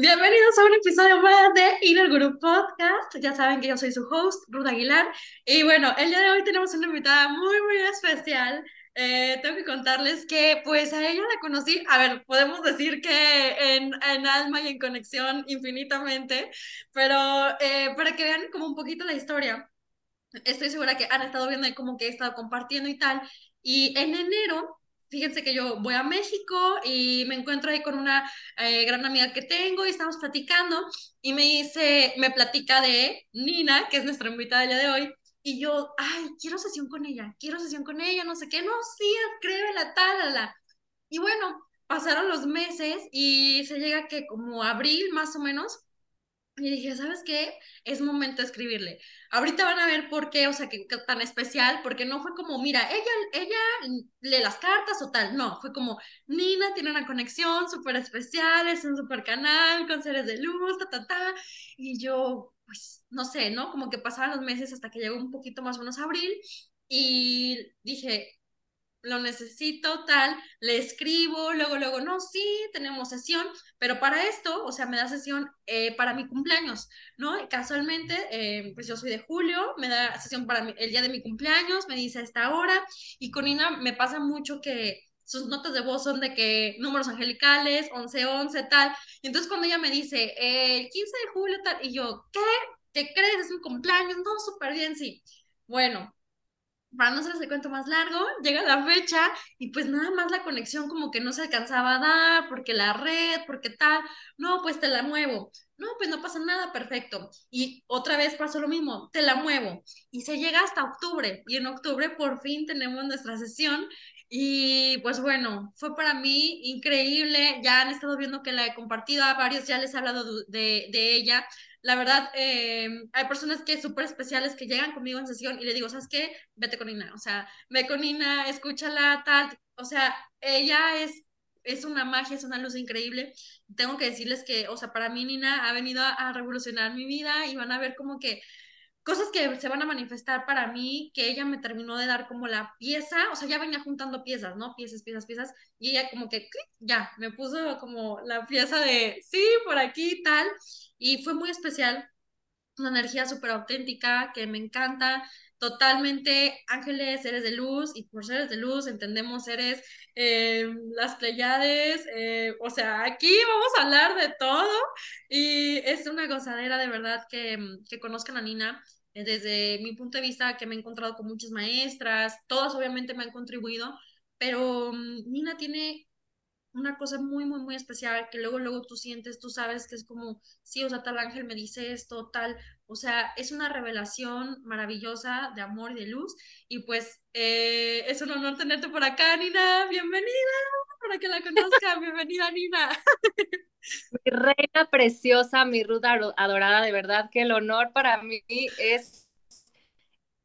Bienvenidos a un episodio más de Inner Group Podcast. Ya saben que yo soy su host, Ruth Aguilar. Y bueno, el día de hoy tenemos una invitada muy, muy especial. Eh, tengo que contarles que pues a ella la conocí, a ver, podemos decir que en, en alma y en conexión infinitamente, pero eh, para que vean como un poquito la historia, estoy segura que han estado viendo ahí como que he estado compartiendo y tal. Y en enero fíjense que yo voy a México y me encuentro ahí con una eh, gran amiga que tengo y estamos platicando y me dice, me platica de Nina, que es nuestra invitada del día de hoy, y yo, ay, quiero sesión con ella, quiero sesión con ella, no sé qué, no, sí, la tal, la. Y bueno, pasaron los meses y se llega que como abril más o menos, y dije, ¿sabes qué? Es momento de escribirle. Ahorita van a ver por qué, o sea, que, tan especial, porque no fue como, mira, ella, ella lee las cartas o tal, no, fue como, Nina tiene una conexión súper especial, es un súper canal con seres de luz, ta, ta, ta, y yo, pues, no sé, ¿no? Como que pasaban los meses hasta que llegó un poquito más o menos abril, y dije, lo necesito, tal, le escribo, luego, luego, no, sí, tenemos sesión, pero para esto, o sea, me da sesión eh, para mi cumpleaños, ¿no? casualmente, eh, pues yo soy de julio, me da sesión para el día de mi cumpleaños, me dice a esta hora, y con Ina me pasa mucho que sus notas de voz son de que números angelicales, 11, 11, tal, y entonces cuando ella me dice, el 15 de julio, tal, y yo, ¿qué? ¿Qué crees? Es un cumpleaños, no, súper bien, sí. Bueno, para no hacerles el cuento más largo, llega la fecha y pues nada más la conexión como que no se alcanzaba a dar, porque la red, porque tal, no, pues te la muevo, no, pues no pasa nada, perfecto. Y otra vez pasó lo mismo, te la muevo. Y se llega hasta octubre, y en octubre por fin tenemos nuestra sesión. Y pues bueno, fue para mí increíble, ya han estado viendo que la he compartido a varios, ya les he hablado de, de ella la verdad, eh, hay personas que súper especiales que llegan conmigo en sesión y le digo, ¿sabes qué? Vete con Ina, o sea, ve con Ina, escúchala, tal, o sea, ella es, es una magia, es una luz increíble. Tengo que decirles que, o sea, para mí Nina ha venido a, revolucionar mi vida y van a ver como que cosas que se van a manifestar para mí, que ella me terminó de dar como la pieza, o sea, ya venía juntando piezas, ¿no? Piezas, piezas, piezas, y ella como que, ya, me puso como la pieza de, sí, por aquí, tal, y fue muy especial, una energía súper auténtica que me encanta, totalmente ángeles, seres de luz, y por seres de luz entendemos seres, eh, las Pleiades, eh, o sea, aquí vamos a hablar de todo, y es una gozadera de verdad que, que conozcan a Nina. Desde mi punto de vista, que me he encontrado con muchas maestras, todas obviamente me han contribuido, pero mm, Nina tiene una cosa muy, muy, muy especial que luego, luego tú sientes, tú sabes que es como, sí, o sea, tal ángel me dice esto, tal, o sea, es una revelación maravillosa de amor y de luz. Y pues eh, es un honor tenerte por acá, Nina, bienvenida, para que la conozcan, bienvenida, Nina. Mi reina preciosa, mi ruta adorada, de verdad que el honor para mí es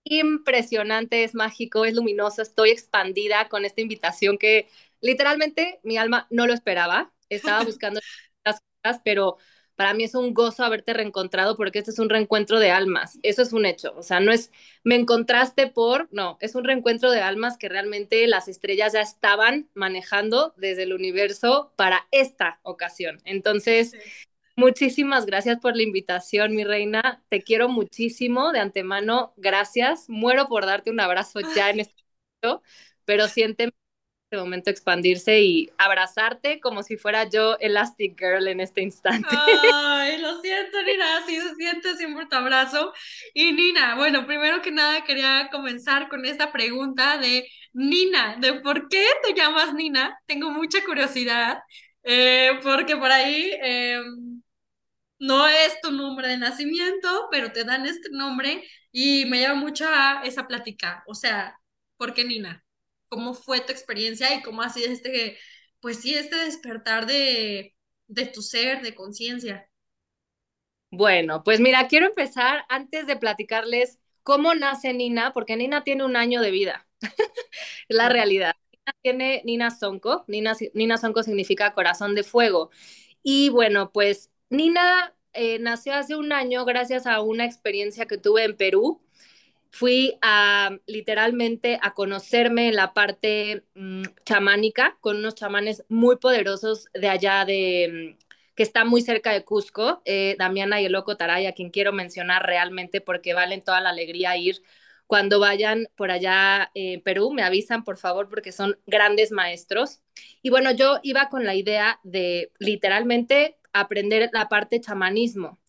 impresionante, es mágico, es luminoso, estoy expandida con esta invitación que literalmente mi alma no lo esperaba, estaba buscando las cosas, pero para mí es un gozo haberte reencontrado porque este es un reencuentro de almas, eso es un hecho, o sea, no es me encontraste por, no, es un reencuentro de almas que realmente las estrellas ya estaban manejando desde el universo para esta ocasión. Entonces, muchísimas gracias por la invitación, mi reina, te quiero muchísimo de antemano, gracias, muero por darte un abrazo ya en este momento, pero siénteme este momento expandirse y abrazarte como si fuera yo Elastic Girl en este instante. Ay, lo siento, Nina, así se siente, siempre te abrazo. Y Nina, bueno, primero que nada quería comenzar con esta pregunta de Nina, de por qué te llamas Nina. Tengo mucha curiosidad, eh, porque por ahí em, no es tu nombre de nacimiento, pero te dan este nombre y me lleva mucho a esa plática. O sea, ¿por qué Nina? Cómo fue tu experiencia y cómo ha sido este, pues sí, este despertar de, de tu ser, de conciencia. Bueno, pues mira, quiero empezar antes de platicarles cómo nace Nina, porque Nina tiene un año de vida. la realidad. Nina tiene Nina Sonko. Nina, Nina Sonko significa corazón de fuego. Y bueno, pues Nina eh, nació hace un año gracias a una experiencia que tuve en Perú fui a literalmente a conocerme en la parte mm, chamánica con unos chamanes muy poderosos de allá de, mm, que está muy cerca de Cusco, eh, Damiana y el Loco Taray, a quien quiero mencionar realmente porque valen toda la alegría ir. Cuando vayan por allá en Perú, me avisan, por favor, porque son grandes maestros. Y bueno, yo iba con la idea de literalmente aprender la parte chamanismo.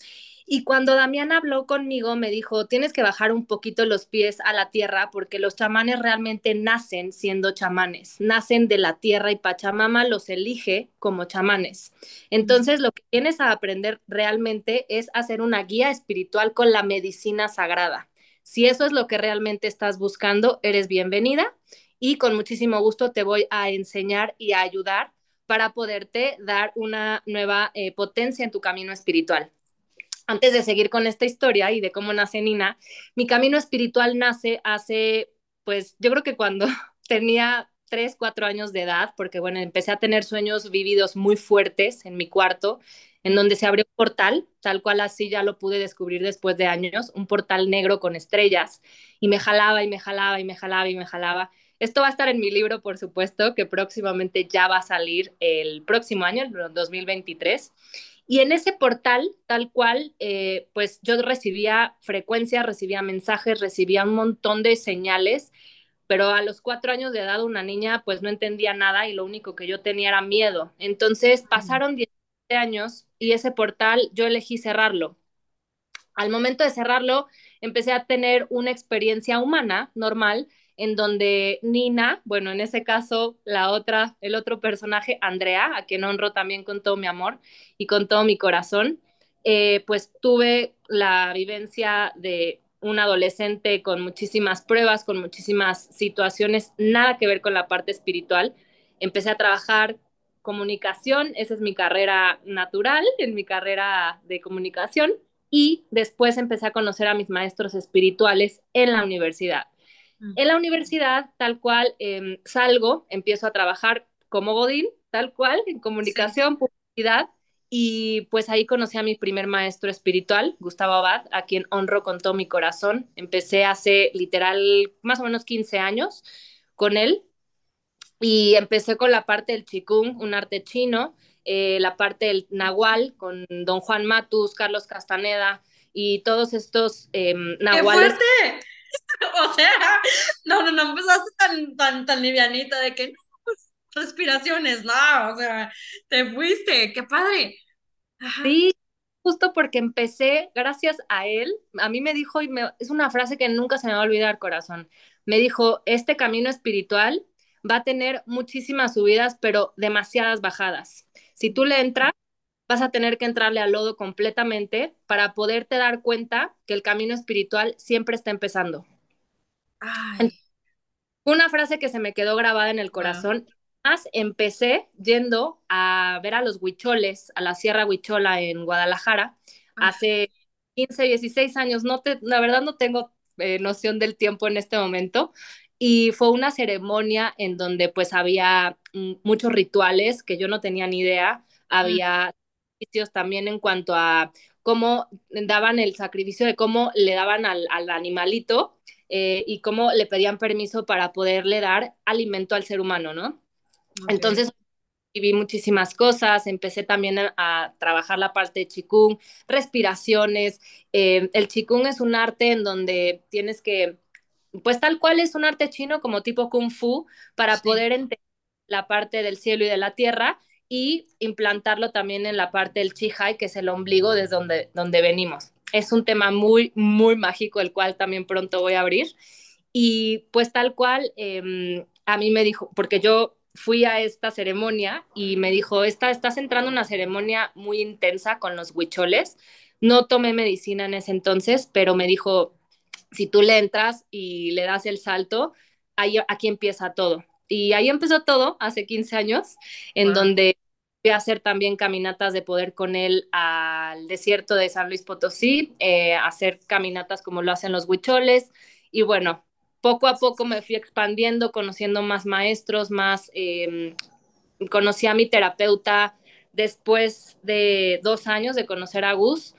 Y cuando Damián habló conmigo, me dijo, tienes que bajar un poquito los pies a la tierra porque los chamanes realmente nacen siendo chamanes, nacen de la tierra y Pachamama los elige como chamanes. Entonces, lo que tienes a aprender realmente es hacer una guía espiritual con la medicina sagrada. Si eso es lo que realmente estás buscando, eres bienvenida y con muchísimo gusto te voy a enseñar y a ayudar para poderte dar una nueva eh, potencia en tu camino espiritual antes de seguir con esta historia y de cómo nace Nina, mi camino espiritual nace hace, pues yo creo que cuando tenía tres, cuatro años de edad, porque bueno, empecé a tener sueños vividos muy fuertes en mi cuarto, en donde se abrió un portal, tal cual así ya lo pude descubrir después de años, un portal negro con estrellas, y me jalaba y me jalaba y me jalaba y me jalaba. Esto va a estar en mi libro, por supuesto, que próximamente ya va a salir el próximo año, el 2023. Y en ese portal, tal cual, eh, pues yo recibía frecuencias, recibía mensajes, recibía un montón de señales, pero a los cuatro años de edad una niña pues no entendía nada y lo único que yo tenía era miedo. Entonces pasaron 17 años y ese portal yo elegí cerrarlo. Al momento de cerrarlo, empecé a tener una experiencia humana normal en donde Nina, bueno, en ese caso, la otra, el otro personaje, Andrea, a quien honro también con todo mi amor y con todo mi corazón, eh, pues tuve la vivencia de un adolescente con muchísimas pruebas, con muchísimas situaciones, nada que ver con la parte espiritual. Empecé a trabajar comunicación, esa es mi carrera natural, en mi carrera de comunicación, y después empecé a conocer a mis maestros espirituales en la universidad. En la universidad, tal cual, em, salgo, empiezo a trabajar como Godín, tal cual, en comunicación, publicidad, y pues ahí conocí a mi primer maestro espiritual, Gustavo Abad, a quien honro con todo mi corazón. Empecé hace literal más o menos 15 años con él y empecé con la parte del chikung, un arte chino, eh, la parte del nahual con don Juan Matus, Carlos Castaneda y todos estos eh, nahuales. ¡Qué fuerte! o sea, no, no, no empezaste tan, tan, tan livianita de que, pues, respiraciones, no, o sea, te fuiste, qué padre. Sí, justo porque empecé, gracias a él, a mí me dijo, y me, es una frase que nunca se me va a olvidar, corazón, me dijo, este camino espiritual va a tener muchísimas subidas, pero demasiadas bajadas. Si tú le entras, vas a tener que entrarle al lodo completamente para poderte dar cuenta que el camino espiritual siempre está empezando. Una frase que se me quedó grabada en el corazón. Más empecé yendo a ver a los huicholes, a la Sierra Huichola en Guadalajara, hace 15, 16 años. No te, la verdad no tengo eh, noción del tiempo en este momento. Y fue una ceremonia en donde pues había mm, muchos rituales que yo no tenía ni idea. Había también en cuanto a cómo daban el sacrificio de cómo le daban al, animalito eh, y cómo le pedían permiso para poderle dar alimento al ser humano, ¿no? Entonces, viví muchísimas cosas, empecé también a, trabajar la parte de chikung, respiraciones. Eh, el chikung es un arte en donde tienes que, pues tal cual es un arte chino como tipo kung fu, para poder entender la parte del cielo y de la tierra y implantarlo también en la parte del Chihai, que es el ombligo desde donde, donde venimos. Es un tema muy, muy mágico, el cual también pronto voy a abrir. Y pues tal cual, em, a mí me dijo, porque yo fui a esta ceremonia y me dijo, Esta, estás entrando en una ceremonia muy intensa con los huicholes. No tomé medicina en ese entonces, pero me dijo, si tú le entras y le das el salto, ahí, aquí empieza todo. Y ahí empezó todo, hace 15 años, en donde fui a hacer también caminatas de poder con él al desierto de San Luis Potosí, eh, hacer caminatas como lo hacen los huicholes. Y bueno, poco a poco me fui expandiendo, conociendo más maestros, más... Em, conocí a mi terapeuta después de dos años de conocer a Gus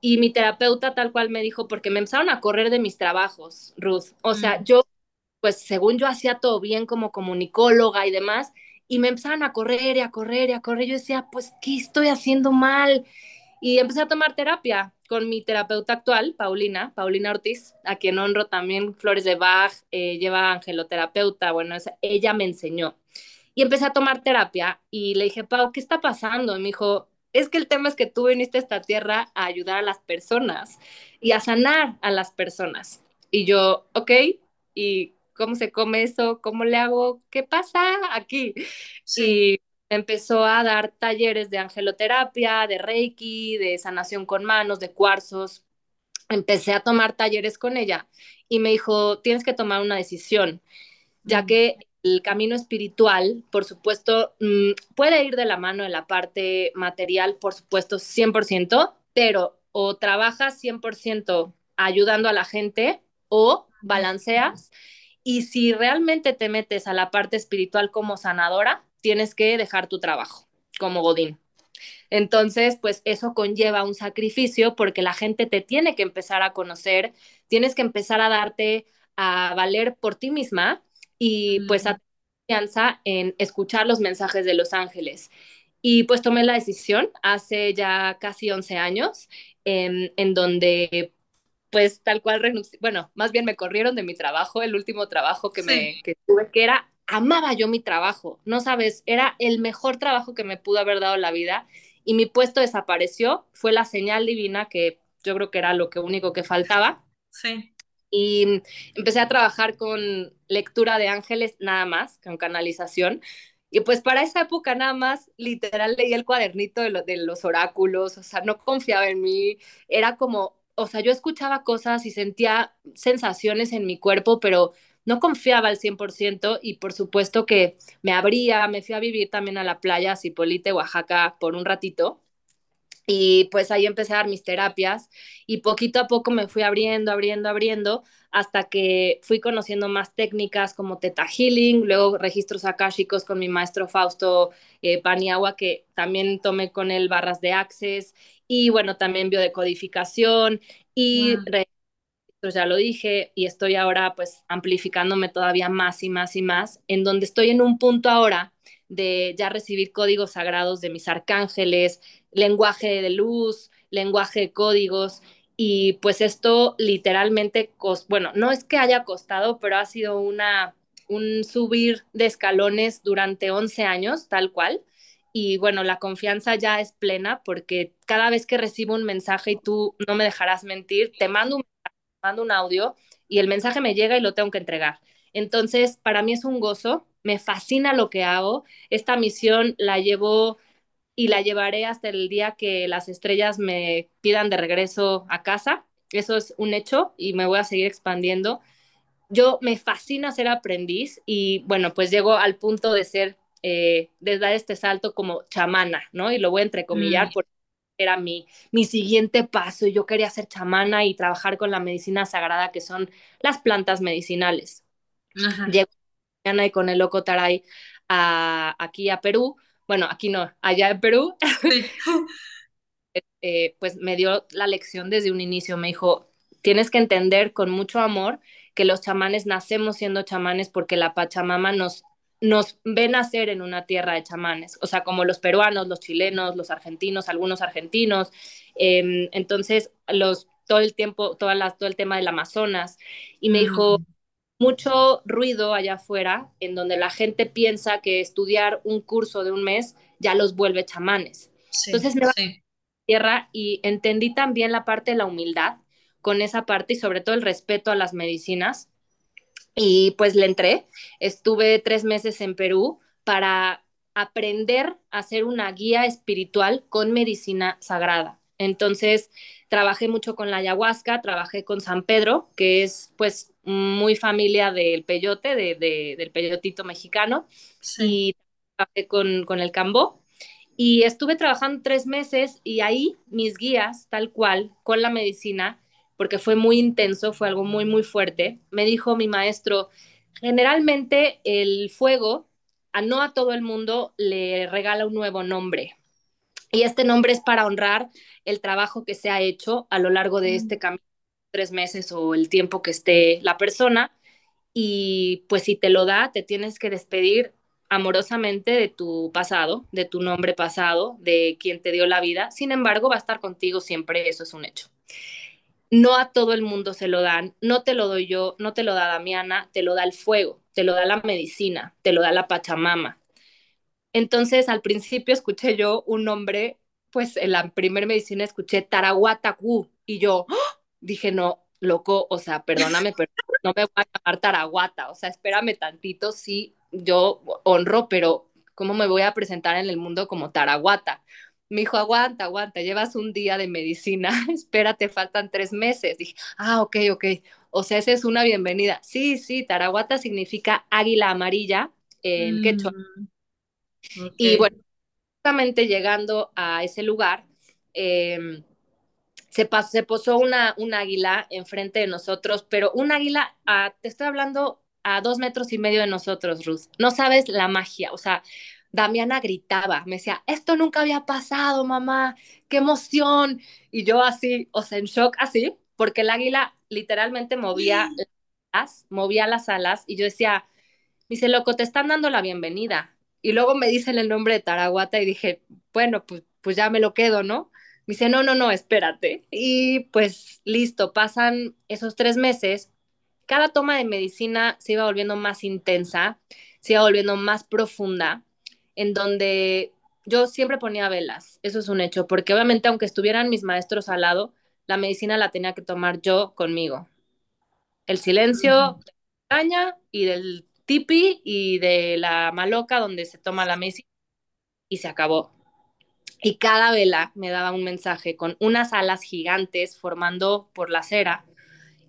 y mi terapeuta tal cual me dijo, porque me empezaron a correr de mis trabajos, Ruth. O sea, mm. yo pues según yo hacía todo bien como comunicóloga y demás, y me empezaban a correr y a correr y a correr. Yo decía, pues, ¿qué estoy haciendo mal? Y empecé a tomar terapia con mi terapeuta actual, Paulina, Paulina Ortiz, a quien honro también, Flores de Bach, eh, lleva angeloterapeuta, bueno, ella me enseñó. Y empecé a tomar terapia y le dije, Pau, ¿qué está pasando? Y me dijo, es que el tema es que tú viniste a esta tierra a ayudar a las personas y a sanar a las personas. Y yo, ok, ¿y cómo se come eso? ¿Cómo le hago? ¿Qué pasa aquí? Sí. Y empezó a dar talleres de angeloterapia, de reiki, de sanación con manos, de cuarzos. Empecé a tomar talleres con ella y me dijo, tienes que tomar una decisión, ya que el camino espiritual, por supuesto, mm, puede ir de la mano de la parte material, por supuesto, 100%, pero o trabajas 100% ayudando a la gente o balanceas. Y si realmente te metes a la parte espiritual como sanadora, tienes que dejar tu trabajo como Godín. Entonces, pues eso conlleva un sacrificio porque la gente te tiene que empezar a conocer, tienes que empezar a darte a valer por ti misma y pues a confianza en escuchar los mensajes de los ángeles. Y pues tomé la decisión hace ya casi 11 años en, en donde pues tal cual renuncié, bueno, más bien me corrieron de mi trabajo, el último trabajo que me que tuve, que era amaba yo mi trabajo, no sabes, era el mejor trabajo que me pudo haber dado la vida y mi puesto desapareció, fue la señal divina que yo creo que era lo que único que faltaba. Sí. Y empecé a trabajar con lectura de ángeles nada más, con canalización. Y pues para esa época nada más, literal, leí el cuadernito de, de los oráculos, o sea, no confiaba en mí, era como, o sea, yo escuchaba cosas y sentía sensaciones en mi cuerpo, pero no confiaba al 100% y por supuesto que me abría, me fui a vivir también a la playa Cipolite, Oaxaca, por un ratito. Y pues ahí empecé a dar mis terapias y poquito a poco me fui abriendo, abriendo, abriendo, hasta que fui conociendo más técnicas como Teta Healing, luego registros akáshicos con mi maestro Fausto eh, Paniagua, que también tomé con él barras de Access, y bueno, también biodecodificación y ya lo dije, y estoy ahora pues amplificándome todavía más y más y más, en donde estoy en un punto ahora de ya recibir códigos sagrados de mis arcángeles, lenguaje de luz, lenguaje de códigos, y pues esto literalmente, bueno, no es que haya costado, pero ha sido una, un subir de escalones durante 11 años, tal cual. Y bueno, la confianza ya es plena porque cada vez que recibo un mensaje y tú no me dejarás mentir, te mando un mando un audio y el mensaje me llega y lo tengo que entregar. Entonces, para mí es un gozo, me fascina lo que hago. Esta misión la llevo y la llevaré hasta el día que las estrellas me pidan de regreso a casa. Eso es un hecho y me voy a seguir expandiendo. Yo me fascina ser aprendiz y bueno, pues llego al punto de ser, eh, de dar este salto como chamana, ¿no? Y lo voy a entrecomillar mm. porque era mi, mi siguiente paso yo quería ser chamana y trabajar con la medicina sagrada que son las plantas medicinales. Llego mañana y con el loco Taray a, aquí a Perú, bueno, aquí no, allá en Perú, eh, pues me dio la lección desde un inicio, me dijo, tienes que entender con mucho amor que los chamanes nacemos siendo chamanes porque la Pachamama nos nos ven nacer en una tierra de chamanes, o sea, como los peruanos, los chilenos, los argentinos, algunos argentinos, em, entonces los todo el tiempo, todas las, todo el tema del Amazonas, y me dijo, mucho ruido allá afuera, en donde la gente piensa que estudiar un curso de un mes ya los vuelve chamanes. entonces me va a la tierra y entendí también la parte de la humildad con esa parte y sobre todo el respeto a las medicinas y pues le entré. Estuve tres meses en Perú para aprender a ser una guía espiritual con medicina sagrada. Entonces, trabajé mucho con la ayahuasca, trabajé con San Pedro, que es pues muy familia del peyote, de, del peyotito mexicano, y trabajé con, con el cambó. Y estuve trabajando tres meses y ahí mis guías, tal cual, con la medicina, porque fue muy intenso, fue algo muy, muy fuerte. Me dijo mi maestro, generalmente el fuego, a no a todo el mundo le regala un nuevo nombre. Y este nombre es para honrar el trabajo que se ha hecho a lo largo de este camino, tres meses o el tiempo que esté la persona. Y pues si te lo da, te tienes que despedir amorosamente de tu pasado, de tu nombre pasado, de quien te dio la vida. Sin embargo, va a estar contigo siempre, eso es un hecho. No a todo el mundo se lo dan, no te lo doy yo, no te lo da Damiana, te lo da el fuego, te lo da la medicina, te lo da la Pachamama. Entonces, al principio escuché yo un nombre, pues en la primera medicina escuché Tarahuatacú y yo ¡oh! dije, no, loco, o sea, perdóname, pero no me voy a llamar Taraguata, o sea, espérame tantito, sí, yo honro, pero ¿cómo me voy a presentar en el mundo como Taraguata? Me dijo, aguanta, aguanta, llevas un día de medicina, espérate, faltan tres meses. Dije, ah, ok, ok, o sea, esa es una bienvenida. Sí, sí, Taraguata significa águila amarilla en mm, quechua. Okay. Y bueno, justamente llegando a ese lugar, eh, se, pasó, se posó una, un águila enfrente de nosotros, pero un águila, a, te estoy hablando a dos metros y medio de nosotros, Ruth. No sabes la magia, o sea, Damiana gritaba, me decía, esto nunca había pasado, mamá, qué emoción. Y yo así, o sea, en shock así, porque el águila literalmente movía las alas, movía las alas, y yo decía, dice, loco, te están dando la bienvenida. Y luego me dicen el nombre de Taraguata y dije, bueno, pues, pues ya me lo quedo, ¿no? Me dice, no, no, no, espérate. Y pues listo, pasan esos tres meses. Cada toma de medicina se iba volviendo más intensa, se iba volviendo más profunda, en donde yo siempre ponía velas, eso es un hecho, porque obviamente aunque estuvieran mis maestros al lado, la medicina la tenía que tomar yo conmigo. El silencio de la montaña y del tipi y de la maloca donde se toma la medicina y se acabó y cada vela me daba un mensaje con unas alas gigantes formando por la cera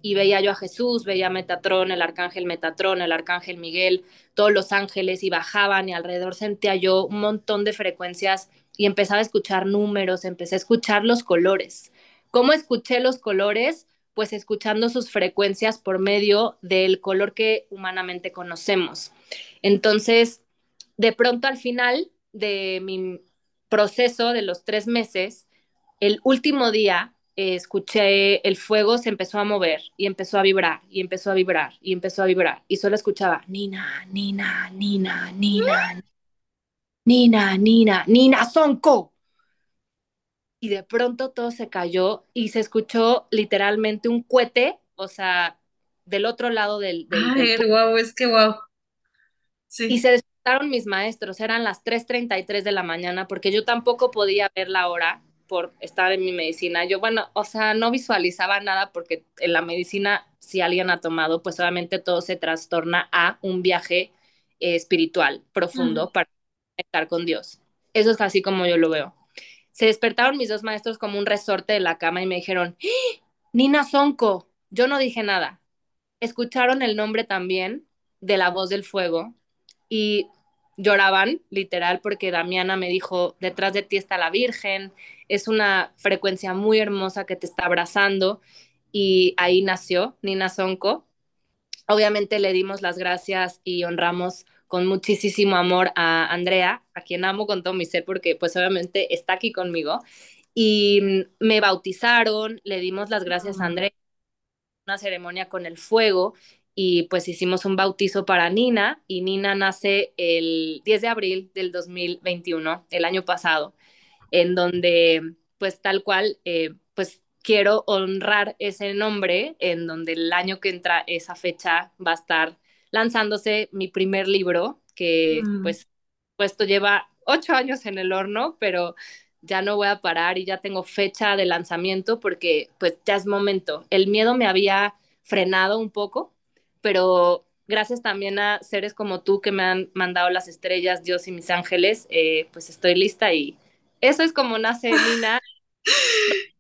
y veía yo a Jesús, veía a Metatrón, el arcángel Metatrón, el arcángel Miguel, todos los ángeles y bajaban y alrededor sentía yo un montón de frecuencias y empezaba a escuchar números, empecé a escuchar los colores. ¿Cómo escuché los colores? Pues escuchando sus frecuencias por medio del color que humanamente conocemos. Entonces, de pronto al final de mi proceso de los tres meses, el último día eh, escuché el fuego se empezó a mover y empezó a vibrar y empezó a vibrar y empezó a vibrar y solo escuchaba Nina, Nina, Nina, Nina, Nina, Nina, Nina Sonko. Y de pronto todo se cayó y se escuchó literalmente un cohete, o sea, del otro lado del... del Ay, del... wow, es que wow. Sí. Y se despertaron mis maestros, eran las 3.33 de la mañana, porque yo tampoco podía ver la hora por estar en mi medicina. Yo, bueno, o sea, no visualizaba nada porque en la medicina, si alguien ha tomado, pues obviamente todo se trastorna a un viaje eh, espiritual profundo uh -huh. para estar con Dios. Eso es así como yo lo veo. Se despertaron mis dos maestros como un resorte de la cama y me dijeron, ¡Ah! Nina Sonko. Yo no dije nada. Escucharon el nombre también de la voz del fuego y lloraban, literal, porque Damiana me dijo, detrás de ti está la Virgen, es una frecuencia muy hermosa que te está abrazando y ahí nació Nina Sonko. Obviamente le dimos las gracias y honramos con muchísimo amor a Andrea, a quien amo con todo mi ser porque pues obviamente está aquí conmigo. Y me bautizaron, le dimos las gracias a Andrea, una ceremonia con el fuego y pues hicimos un bautizo para Nina y Nina nace el 10 de abril del 2021, el año pasado, en donde pues tal cual, eh, pues quiero honrar ese nombre, en donde el año que entra esa fecha va a estar lanzándose mi primer libro, que mm. pues esto lleva ocho años en el horno, pero ya no voy a parar y ya tengo fecha de lanzamiento porque pues ya es momento. El miedo me había frenado un poco, pero gracias también a seres como tú que me han mandado las estrellas, Dios y mis ángeles, eh, pues estoy lista y eso es como nace Nina.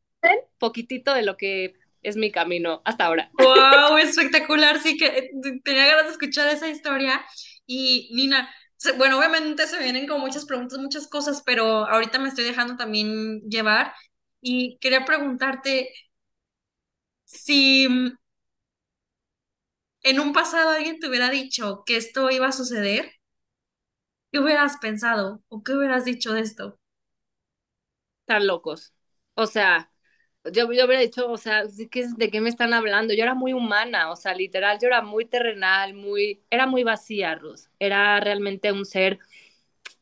poquitito de lo que es mi camino hasta ahora. ¡Wow! Espectacular, sí que eh, tenía ganas de escuchar esa historia. Y Nina, bueno, obviamente se vienen como muchas preguntas, muchas cosas, pero ahorita me estoy dejando también llevar. Y quería preguntarte si en un pasado alguien te hubiera dicho que esto iba a suceder, ¿qué hubieras pensado o qué hubieras dicho de esto? Están locos. O sea, yo, yo hubiera dicho, o sea, ¿de qué me están hablando? Yo era muy humana, o sea, literal, yo era muy terrenal, muy, era muy vacía, Ruth. Era realmente un ser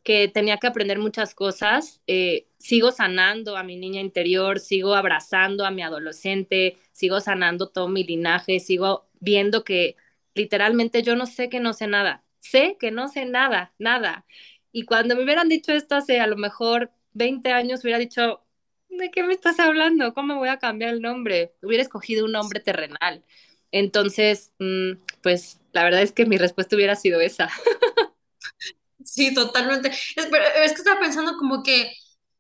que tenía que aprender muchas cosas. Eh, sigo sanando a mi niña interior, sigo abrazando a mi adolescente, sigo sanando todo mi linaje, sigo viendo que literalmente yo no sé que no sé nada. Sé que no sé nada, nada. Y cuando me hubieran dicho esto hace a lo mejor 20 años, hubiera dicho, ¿de qué me estás hablando? ¿Cómo voy a cambiar el nombre? Hubiera escogido un nombre terrenal. Entonces, mm, pues la verdad es que mi respuesta hubiera sido esa. Sí, totalmente. Es, es que estaba pensando como que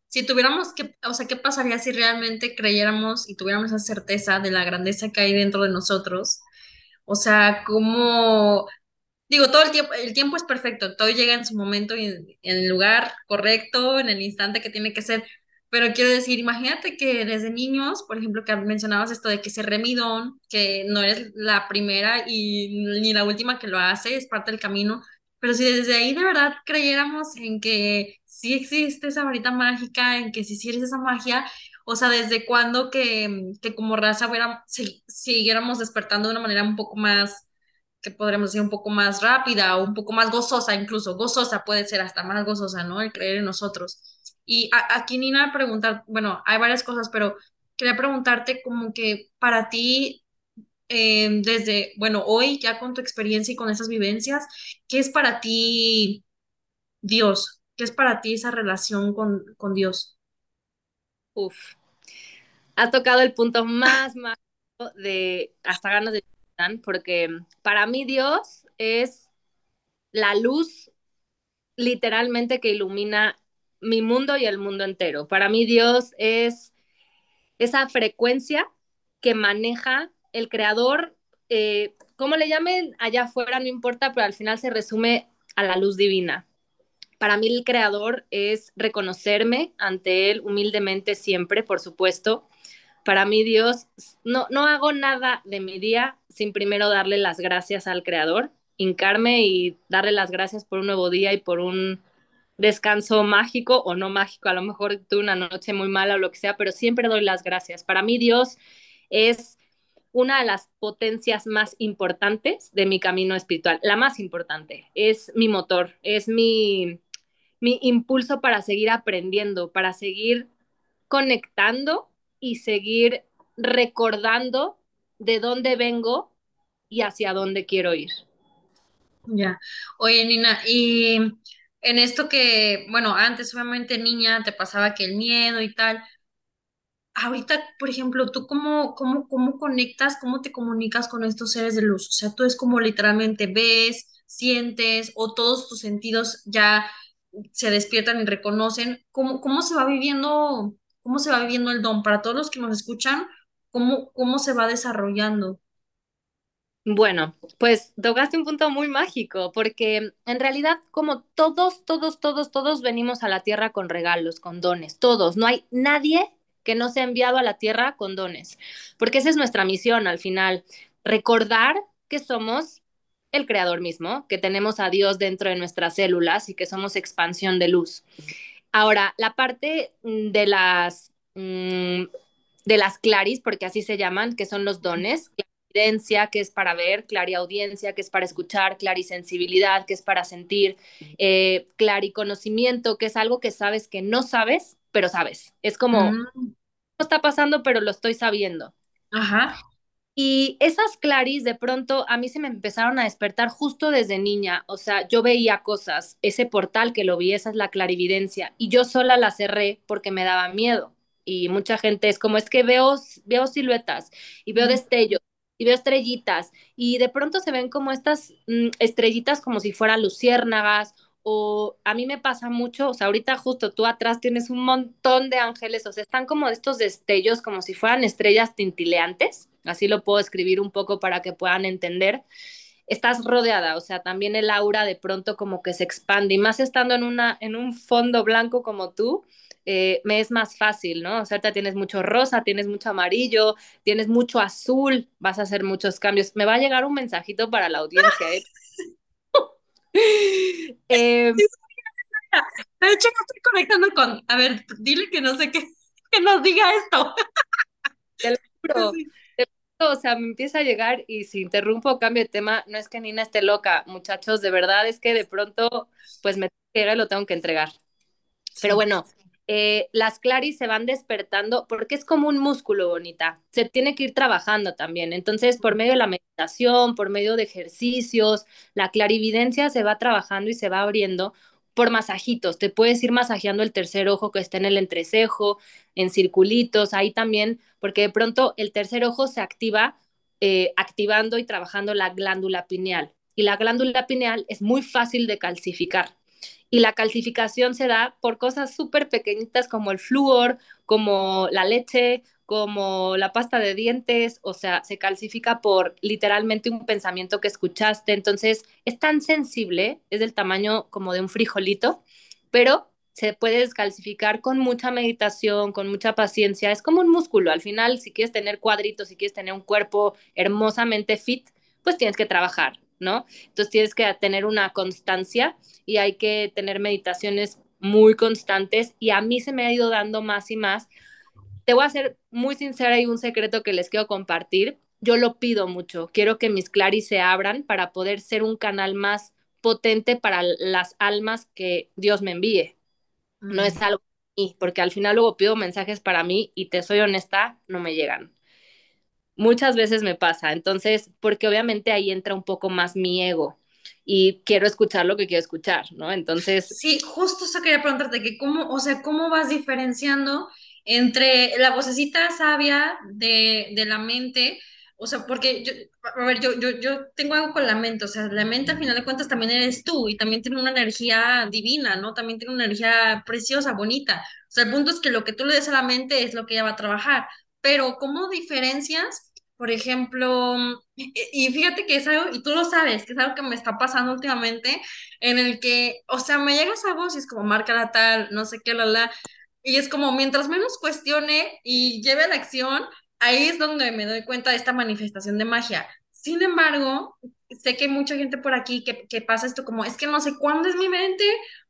si tuviéramos que, o sea, ¿qué pasaría si realmente creyéramos y tuviéramos esa certeza de la grandeza que hay dentro de nosotros? O sea, como Digo, todo el tiempo, el tiempo es perfecto, todo llega en su momento y en, el lugar correcto, en el instante que tiene que ser. Pero quiero decir, imagínate que desde niños, por ejemplo, que mencionabas esto de que se remidón, que no eres la primera y ni la última que lo hace, es parte del camino. Pero si desde ahí de verdad creyéramos en que sí existe esa varita mágica, en que si sí eres esa magia, o sea, desde cuándo que, que como raza fuera, si, siguiéramos despertando de una manera un poco más que podríamos decir un poco más rápida o un poco más gozosa, incluso gozosa puede ser hasta más gozosa, ¿no? El creer en nosotros. Y a, aquí Nina preguntar, bueno, hay varias cosas, pero quería preguntarte como que para ti, eh, desde, bueno, hoy ya con tu experiencia y con esas vivencias, ¿qué es para ti Dios? ¿Qué es para ti esa relación con, con Dios? Uf, ha tocado el punto más, más de hasta ganas de porque para mí Dios es la luz literalmente que ilumina mi mundo y el mundo entero. Para mí Dios es esa frecuencia que maneja el creador, eh, como le llamen allá afuera, no importa, pero al final se resume a la luz divina. Para mí el creador es reconocerme ante él humildemente siempre, por supuesto, para mí Dios, no, no hago nada de mi día sin primero darle las gracias al Creador, hincarme y darle las gracias por un nuevo día y por un descanso mágico o no mágico, a lo mejor tuve una noche muy mala o lo que sea, pero siempre doy las gracias. Para mí Dios es una de las potencias más importantes de mi camino espiritual, la más importante, es mi motor, es mi, mi impulso para seguir aprendiendo, para seguir conectando y seguir recordando de dónde vengo y hacia dónde quiero ir. Ya. Oye, Nina, y en esto que, bueno, antes obviamente niña te pasaba que el miedo y tal. Ahorita, por ejemplo, ¿tú cómo, cómo, cómo conectas, cómo te comunicas con estos seres de luz? O sea, tú es como literalmente ves, sientes o todos tus sentidos ya se despiertan y reconocen. ¿Cómo, cómo se va viviendo cómo se va viviendo el don para todos los que nos escuchan, cómo, cómo se va desarrollando. Bueno, pues tocaste un punto muy mágico, porque en realidad como todos, todos, todos, todos venimos a la tierra con regalos, con dones, todos, no hay nadie que no se ha enviado a la tierra con dones, porque esa es nuestra misión al final, recordar que somos el creador mismo, que tenemos a Dios dentro de nuestras células y que somos expansión de luz. Ahora, la parte mm, de las, mm, de las claris, porque así se llaman, que son los dones, clarividencia, que es para ver, clariaudiencia, que es para escuchar, clarisensibilidad, que es para sentir, eh, clariconocimiento, que es algo que sabes que no sabes, pero sabes. Es como, mm. Está pasando, pero lo estoy sabiendo. Ajá. Y esas claris de pronto a mí se me empezaron a despertar justo desde niña, o sea, yo veía cosas, ese portal que lo vi, esa es la clarividencia, y yo sola la cerré porque me daba miedo. Y mucha gente es como, es que veo, veo siluetas y veo destellos y veo estrellitas, y de pronto se ven como estas mm, estrellitas como si fueran luciérnagas o a mí me pasa mucho, o sea, ahorita justo tú atrás tienes un montón de ángeles, o sea, están como estos destellos, como si fueran estrellas tintileantes, así lo puedo escribir un poco para que puedan entender. Estás rodeada, o sea, también el aura de pronto como que se expande, y más estando en, una, en un fondo blanco como tú, eh, me es más fácil, ¿no? O sea, tienes mucho rosa, tienes mucho amarillo, tienes mucho azul, vas a hacer muchos cambios. Me va a llegar un mensajito para la audiencia, ¿eh? Eh, de hecho, no estoy conectando con. A ver, dile que no sé qué, que nos diga esto. te lo juro. O sea, me empieza a llegar y si interrumpo o cambio de tema, no es que Nina esté loca, muchachos, de verdad es que de pronto, pues me llega y lo tengo que entregar. Pero bueno, eh, las claris se van despertando porque es como un músculo bonita, se tiene que ir trabajando también. Entonces, por medio de la meditación, por medio de ejercicios, la clarividencia se va trabajando y se va abriendo por masajitos. Te puedes ir masajeando el tercer ojo que está en el entrecejo, en circulitos, ahí también, porque de pronto el tercer ojo se activa eh, activando y trabajando la glándula pineal. Y la glándula pineal es muy fácil de calcificar. Y la calcificación se da por cosas súper pequeñitas como el flúor, como la leche, como la pasta de dientes, o sea, se calcifica por literalmente un pensamiento que escuchaste. Entonces, es tan sensible, es del tamaño como de un frijolito, pero se puede descalcificar con mucha meditación, con mucha paciencia. Es como un músculo. Al final, si quieres tener cuadritos, si quieres tener un cuerpo hermosamente fit, pues tienes que trabajar, ¿no? Entonces tienes que tener una constancia y hay que tener meditaciones muy constantes y a mí se me ha ido dando más y más. Te voy a ser muy sincera y un secreto que les quiero compartir. Yo lo pido mucho. Quiero que mis claris se abran para poder ser un canal más potente para las almas que Dios me envíe. No es algo porque al final luego pido mensajes para mí y te soy honesta, no me llegan muchas veces me pasa. Entonces, porque obviamente ahí entra un poco más mi ego y quiero escuchar lo que quiero escuchar, ¿no? Entonces... Sí, justo eso quería preguntarte, que cómo, o sea, ¿cómo vas diferenciando entre la vocecita sabia de, de la mente? O sea, porque yo, a ver, yo, yo, yo tengo algo con la mente, o sea, la mente al final de cuentas también eres tú y también tiene una energía divina, ¿no? También tiene una energía preciosa, bonita. O sea, el punto es que lo que tú le des a la mente es lo que ella va a trabajar. Pero, ¿cómo diferencias por ejemplo, y, fíjate que es algo, y tú lo sabes, que es algo que me está pasando últimamente, en el que, o sea, me llega esa voz y es como, marca la tal, no sé qué, la, la, y es como, mientras menos cuestione y lleve la acción, ahí es donde me doy cuenta de esta manifestación de magia. Sin embargo, sé que hay mucha gente por aquí que, que pasa esto como, es que no sé cuándo es mi mente,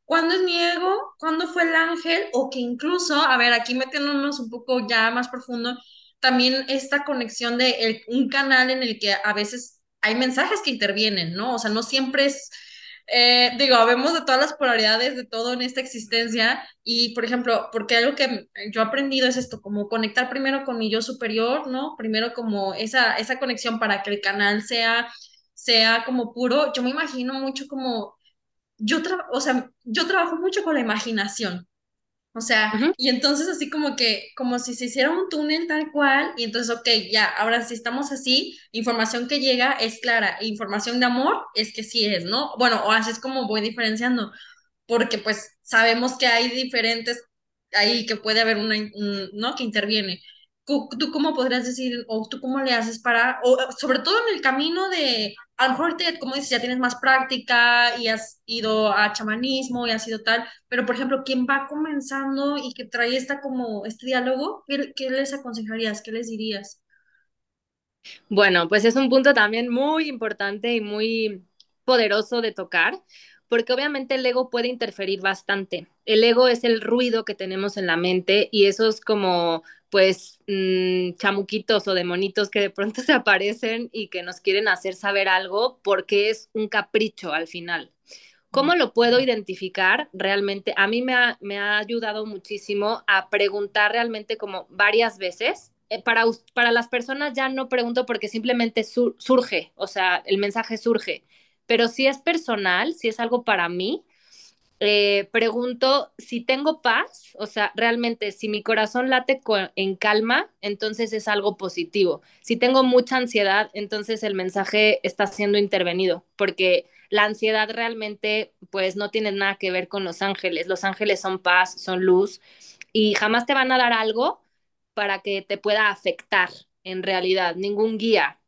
cuándo es mi ego, cuándo fue el ángel, o que incluso, a ver, aquí metiéndonos un poco ya más profundo, también esta conexión de un canal en el que a veces hay mensajes que intervienen, ¿no? O sea, no siempre es, eh, digo, habemos de todas las polaridades de todo en esta existencia y, por ejemplo, porque algo que yo he aprendido es esto, como conectar primero con mi yo superior, ¿no? Primero como esa, esa conexión para que el canal sea, sea como puro. Yo me imagino mucho como, yo, o sea, yo trabajo mucho con la imaginación, o sea, y entonces así como que, como si se hiciera un túnel tal cual, y entonces, ok, ya, ahora si estamos así, información que llega es clara, información de amor es que sí es, ¿no? Bueno, o así es como voy diferenciando, porque pues sabemos que hay diferentes, ahí que puede haber una, ¿no? Que interviene. ¿Tú, cómo podrías decir, o tú cómo le haces para, o sobre todo en el camino de, a lo mejor, como dices, ya tienes más práctica y has ido a chamanismo y has sido tal, pero por ejemplo, quien va comenzando y que trae esta como, este diálogo, ¿qué, qué les aconsejarías? ¿Qué les dirías? Bueno, pues es un punto también muy importante y muy poderoso de tocar, porque obviamente el ego puede interferir bastante. El ego es el ruido que tenemos en la mente y esos como pues mmm, chamuquitos o demonitos que de pronto se aparecen y que nos quieren hacer saber algo porque es un capricho al final. ¿Cómo lo puedo identificar realmente? A mí me ha, me ha ayudado muchísimo a preguntar realmente como varias veces. Eh, para, para las personas ya no pregunto porque simplemente surge, o sea, el mensaje surge pero si es personal, si es algo para mí, eh, pregunto si tengo paz, o sea, realmente si mi corazón late en calma, entonces es algo positivo. Si tengo mucha ansiedad, entonces el mensaje está siendo intervenido, porque la ansiedad realmente pues no tiene nada que ver con los ángeles. Los ángeles son paz, son luz y jamás te van a dar algo para que te pueda afectar en realidad, ningún guía.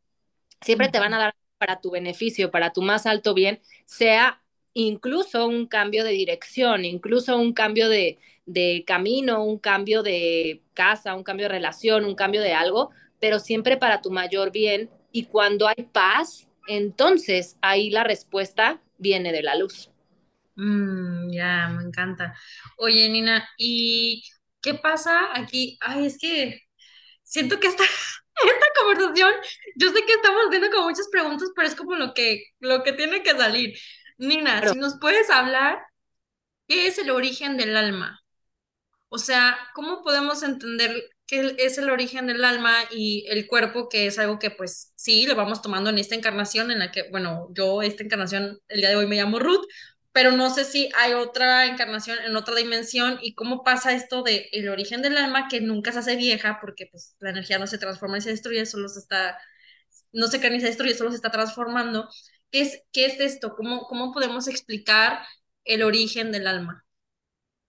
Siempre te van a dar para tu beneficio, para tu más alto bien, sea incluso un cambio de dirección, incluso un cambio de, de camino, un cambio de casa, un cambio de relación, un cambio de algo, pero siempre para tu mayor bien. Y cuando hay paz, entonces ahí la respuesta viene de la luz. Mm, ya, me encanta. Oye, Nina, ¿y qué pasa aquí? Ay, es que siento que esta, esta conversación, yo sé que estamos haciendo como muchas preguntas, pero es como lo que, lo que tiene que salir. Nina, si nos puedes hablar, ¿qué es el origen del alma? O sea, ¿cómo podemos entender qué es el origen del alma y el cuerpo, que es algo que pues sí, lo vamos tomando en esta encarnación en la que, bueno, yo esta encarnación el día de hoy me llamo Ruth, pero no sé si hay otra encarnación en otra dimensión y cómo pasa esto de el origen del alma que nunca se hace vieja porque pues la energía no se transforma y se destruye, solo se está, no se crea ni se destruye, solo se está transformando. ¿Qué es, esto? ¿Cómo, cómo podemos explicar el origen del alma?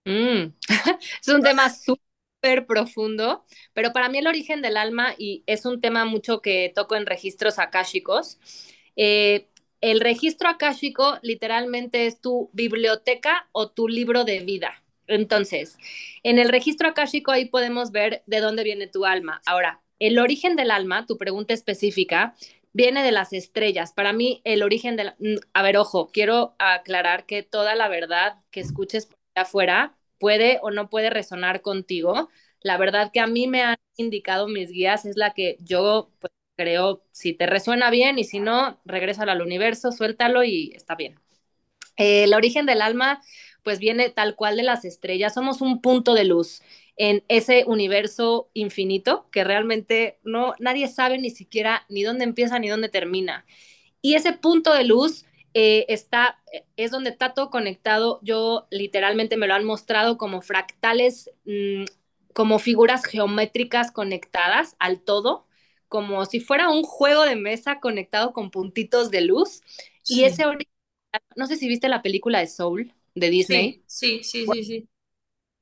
Mm. es un tema súper profundo, pero para mí el origen del alma, y es un tema mucho que toco en registros akáshicos, eh, el registro akáshico literalmente es tu biblioteca o tu libro de vida. Entonces, en el registro akáshico ahí podemos ver de dónde viene tu alma. Ahora, el origen del alma, tu pregunta específica, viene de las estrellas. Para mí, el origen del... A ver, ojo, quiero aclarar que toda la verdad que escuches por afuera puede o no puede resonar contigo. La verdad que a mí me han indicado mis guías es la que yo pues, creo, si te resuena bien y si no, regrésalo al universo, suéltalo y está bien. Eh, el origen del alma pues viene tal cual de las estrellas, somos un punto de luz en ese universo infinito que realmente no nadie sabe ni siquiera ni dónde empieza ni dónde termina. Y ese punto de luz eh, está, es donde está todo conectado. Yo literalmente me lo han mostrado como fractales, mmm, como figuras geométricas conectadas al todo, como si fuera un juego de mesa conectado con puntitos de luz. Sí. Y ese, no sé si viste la película de Soul de Disney. Sí, sí, sí, sí. sí.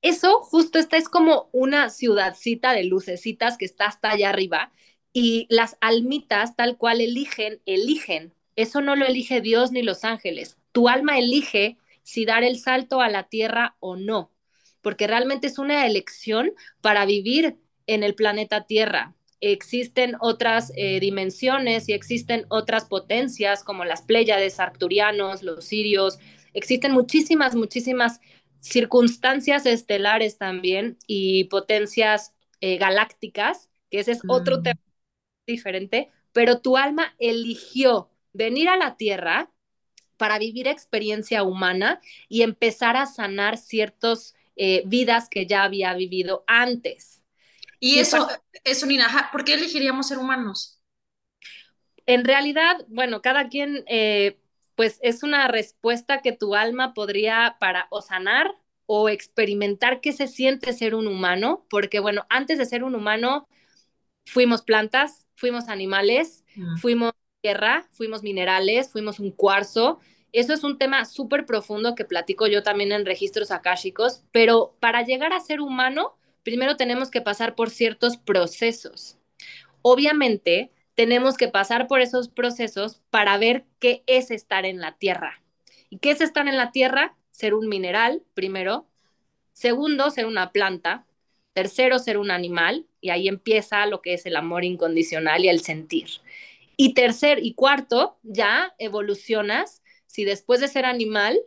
Eso justo esta es como una ciudadcita de lucecitas que está hasta allá arriba y las almitas tal cual eligen, eligen. Eso no lo elige Dios ni los ángeles. Tu alma elige si dar el salto a la tierra o no, porque realmente es una elección para vivir en el planeta Tierra. Existen otras eh, dimensiones y existen otras potencias como las Pléyades, Arcturianos, los Sirios. Existen muchísimas, muchísimas circunstancias estelares también y potencias eh, galácticas, que ese es mm. otro tema diferente, pero tu alma eligió venir a la Tierra para vivir experiencia humana y empezar a sanar ciertas eh, vidas que ya había vivido antes. Y, y eso, para... eso, Nina, ¿por qué elegiríamos ser humanos? En realidad, bueno, cada quien eh, pues es una respuesta que tu alma podría para o sanar o experimentar qué se siente ser un humano, porque bueno, antes de ser un humano fuimos plantas, fuimos animales, mm. fuimos tierra, fuimos minerales, fuimos un cuarzo. Eso es un tema súper profundo que platico yo también en registros akáshicos, pero para llegar a ser humano, primero tenemos que pasar por ciertos procesos. Obviamente, tenemos que pasar por esos procesos para ver qué es estar en la tierra. ¿Y qué es estar en la tierra? Ser un mineral, primero. Segundo, ser una planta. Tercero, ser un animal. Y ahí empieza lo que es el amor incondicional y el sentir. Y tercer y cuarto, ya evolucionas si después de ser animal,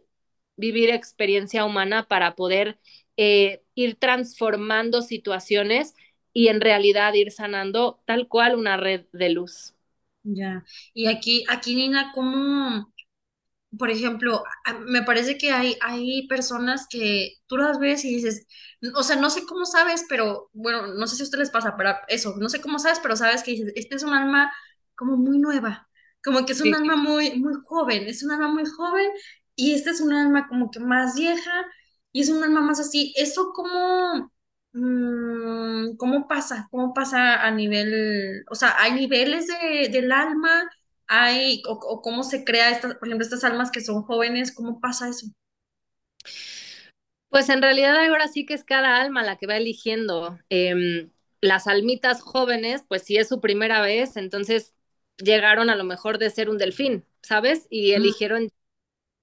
vivir experiencia humana para poder eh, ir transformando situaciones y en realidad ir sanando tal cual una red de luz. Ya, y aquí, aquí Nina, ¿cómo, por ejemplo, me parece que hay, hay personas que tú las ves y dices, o sea, no sé cómo sabes, pero bueno, no sé si a ustedes les pasa, pero eso, no sé cómo sabes, pero sabes que dices, este es un alma como muy nueva, como que es un sí. alma muy, muy joven, es un alma muy joven y este es un alma como que más vieja y es un alma más así. ¿Eso cómo, cómo pasa? ¿Cómo pasa a nivel, o sea, hay niveles de, del alma? hay, o, o, cómo se crea, estas, por ejemplo, estas almas que son jóvenes, ¿cómo pasa eso? Pues en realidad ahora sí que es cada alma la que va eligiendo. Eh, las almitas jóvenes, pues si es su primera vez, entonces llegaron a lo mejor de ser un delfín, ¿sabes? Y eligieron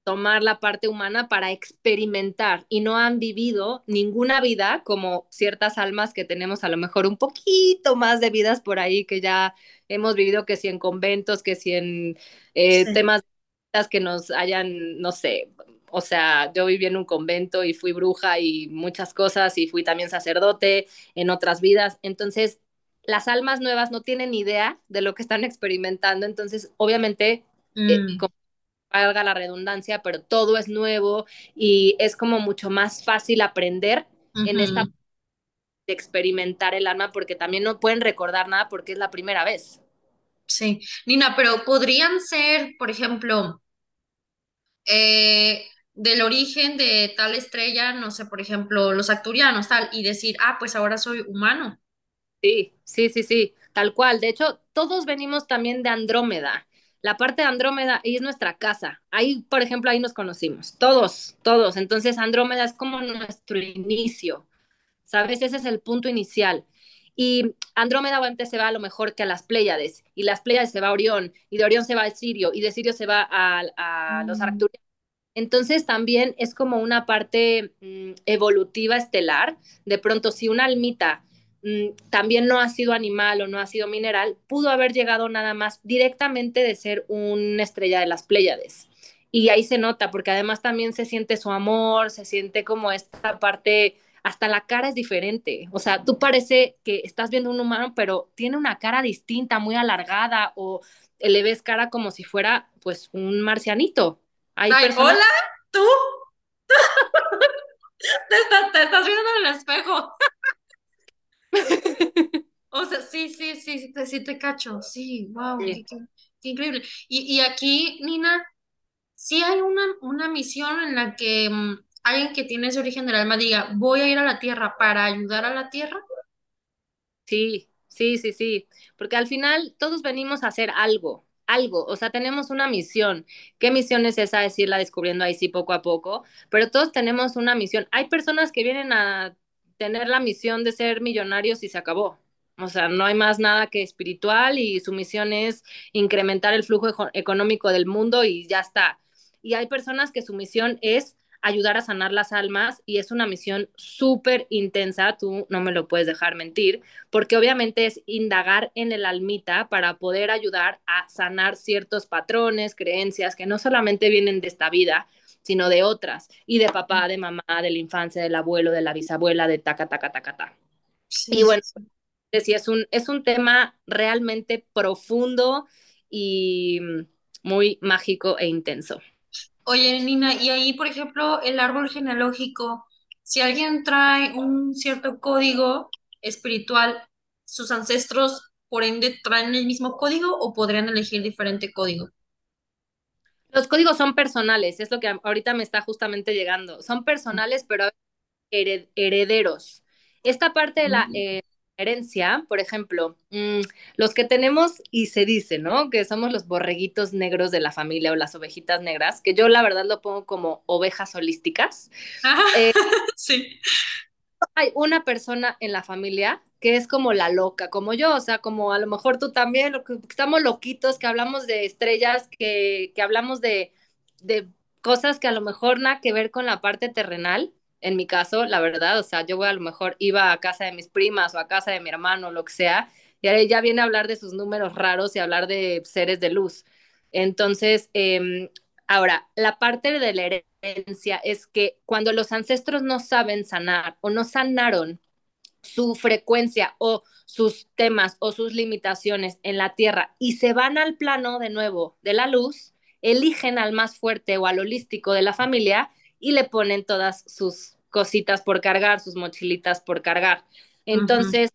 tomar la parte humana para experimentar y no han vivido ninguna vida como ciertas almas que tenemos a lo mejor un poquito más de vidas por ahí que ya hemos vivido que si en conventos, que si en eh, sí. temas que nos hayan, no sé, o sea, yo viví en un convento y fui bruja y muchas cosas y fui también sacerdote en otras vidas, entonces las almas nuevas no tienen idea de lo que están experimentando, entonces obviamente, eh, Mm, como valga la redundancia, pero todo es nuevo y es como mucho más fácil aprender en esta de experimentar el alma porque también no pueden recordar nada porque es la primera vez. sí. Nina, pero podrían ser, por ejemplo, eh, del origen de tal estrella, no sé, por ejemplo, los acturianos, tal, y decir, ah, pues ahora soy humano. Sí, sí, sí, sí, tal cual. De hecho, todos venimos también de Andrómeda. La parte de Andrómeda es nuestra casa. Ahí, por ejemplo, ahí nos conocimos. Todos, todos. Entonces, Andrómeda es como nuestro inicio, ¿sabes? Ese es el punto inicial. Y Andrómeda obviamente se va a lo mejor que a las Pléyades, y las Pléyades se va a Orión, y de Orión se va a Sirio, y de Sirio se va a, a los Mm, Arcturianos entonces también es como una parte mm, evolutiva estelar. De pronto, si una almita también no ha sido animal o no ha sido mineral, pudo haber llegado nada más directamente de ser una estrella de las Pléyades. Y ahí se nota, porque además también se siente su amor, se siente como esta parte, hasta la cara es diferente. O sea, tú parece que estás viendo un humano, pero tiene una cara distinta, muy alargada, o le ves cara como si fuera pues un marcianito. Hay Ay, personas hola, tú te estás, te estás viendo en el espejo. O sea, sí, sí, sí, sí te, sí te cacho. Sí, wow, qué, Sí, qué- qué increíble. Y, y aquí, Nina, sí hay una, una misión en la que mm, alguien que tiene ese origen del alma diga, voy a ir a la Tierra para ayudar a la Tierra. sí, sí, sí, sí, porque al final todos venimos a hacer algo, algo, o sea, tenemos una misión. ¿Qué misión es esa? Es irla descubriendo ahí sí poco a poco, pero todos tenemos una misión. Hay personas que vienen a tener la misión de ser millonarios y se acabó. O sea, no hay más nada que espiritual y su misión es incrementar el flujo eco- económico del mundo y ya está. Y hay personas que su misión es ayudar a sanar las almas y es una misión súper intensa, tú no me lo puedes dejar mentir porque obviamente es indagar en el almita para poder ayudar a sanar ciertos patrones, creencias que no solamente vienen de esta vida, sino de otras, y de papá, de mamá, de la infancia, del abuelo, de la bisabuela, de taca, taca, taca, taca. Sí, Y bueno, sí. sí, es un, es un tema realmente profundo y muy mágico e intenso. Oye, Nina, y ahí, por ejemplo, el árbol genealógico, si alguien trae un cierto código espiritual, sus ancestros, por ende, traen el mismo código o podrían elegir diferente código. Los códigos son personales, es lo que ahorita me está justamente llegando. Son personales, pero hered herederos. Esta parte de la Mm. eh, herencia, por ejemplo, mmm, los que tenemos y se dice, ¿no? Que somos los borreguitos negros de la familia o las ovejitas negras, que yo la verdad lo pongo como ovejas holísticas. Ah, Eh, sí. Hay una persona en la familia que es como la loca, como yo, o sea, como a lo mejor tú también, estamos loquitos, que hablamos de estrellas, que, que hablamos de, de cosas que a lo mejor nada que ver con la parte terrenal, en mi caso, la verdad, o sea, yo voy a lo mejor iba a casa de mis primas o a casa de mi hermano, lo que sea, y ahora ya viene a hablar de sus números raros y hablar de seres de luz. Entonces, eh, ahora, la parte de la es que cuando los ancestros no saben sanar o no sanaron su frecuencia o sus temas o sus limitaciones en la Tierra y se van al plano de nuevo de la luz, eligen al más fuerte o al holístico de la familia y le ponen todas sus cositas por cargar, sus mochilitas por cargar. Entonces,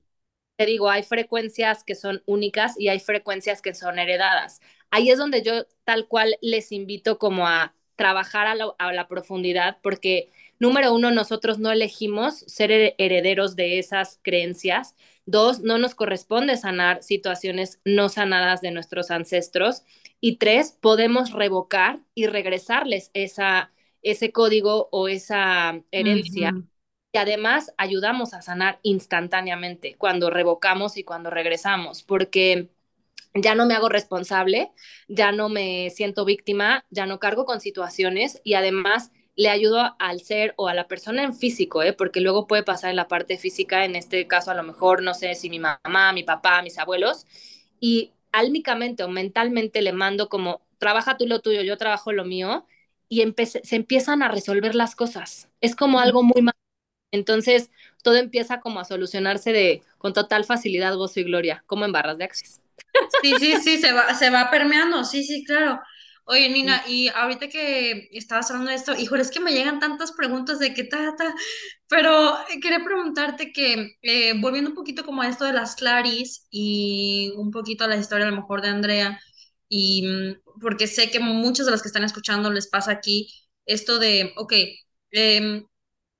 te digo, hay frecuencias que son únicas y hay frecuencias que son heredadas. Ahí es donde yo tal cual les invito como a trabajar a la, a la profundidad, porque número uno, nosotros no elegimos ser herederos de esas creencias. Dos, no nos corresponde sanar situaciones no sanadas de nuestros ancestros. Y tres, podemos revocar y regresarles esa, ese código o esa herencia y además ayudamos a sanar instantáneamente cuando revocamos y cuando regresamos, porque ya no me hago responsable, ya no me siento víctima, ya no cargo con situaciones y además le ayudo al ser o a la persona en físico, ¿eh? porque luego puede pasar en la parte física, en este caso a lo mejor, no sé si mi mamá, mi papá, mis abuelos, y álmicamente o mentalmente le mando como, trabaja tú lo tuyo, yo trabajo lo mío, y se empiezan a resolver las cosas. Es como algo muy Entonces, todo empieza como a solucionarse de con total facilidad, gozo y gloria, como en barras de access. Sí, sí, sí, se va, se va permeando, sí, sí, claro. Oye, Nina, y ahorita que estabas hablando de esto, híjole, es que me llegan tantas preguntas de qué ta, ta, pero quería preguntarte que, eh, volviendo un poquito como a esto de las Claris y un poquito a la historia a lo mejor de Andrea, y mm, porque sé que muchos de los que están escuchando les pasa aquí esto de, ok, em,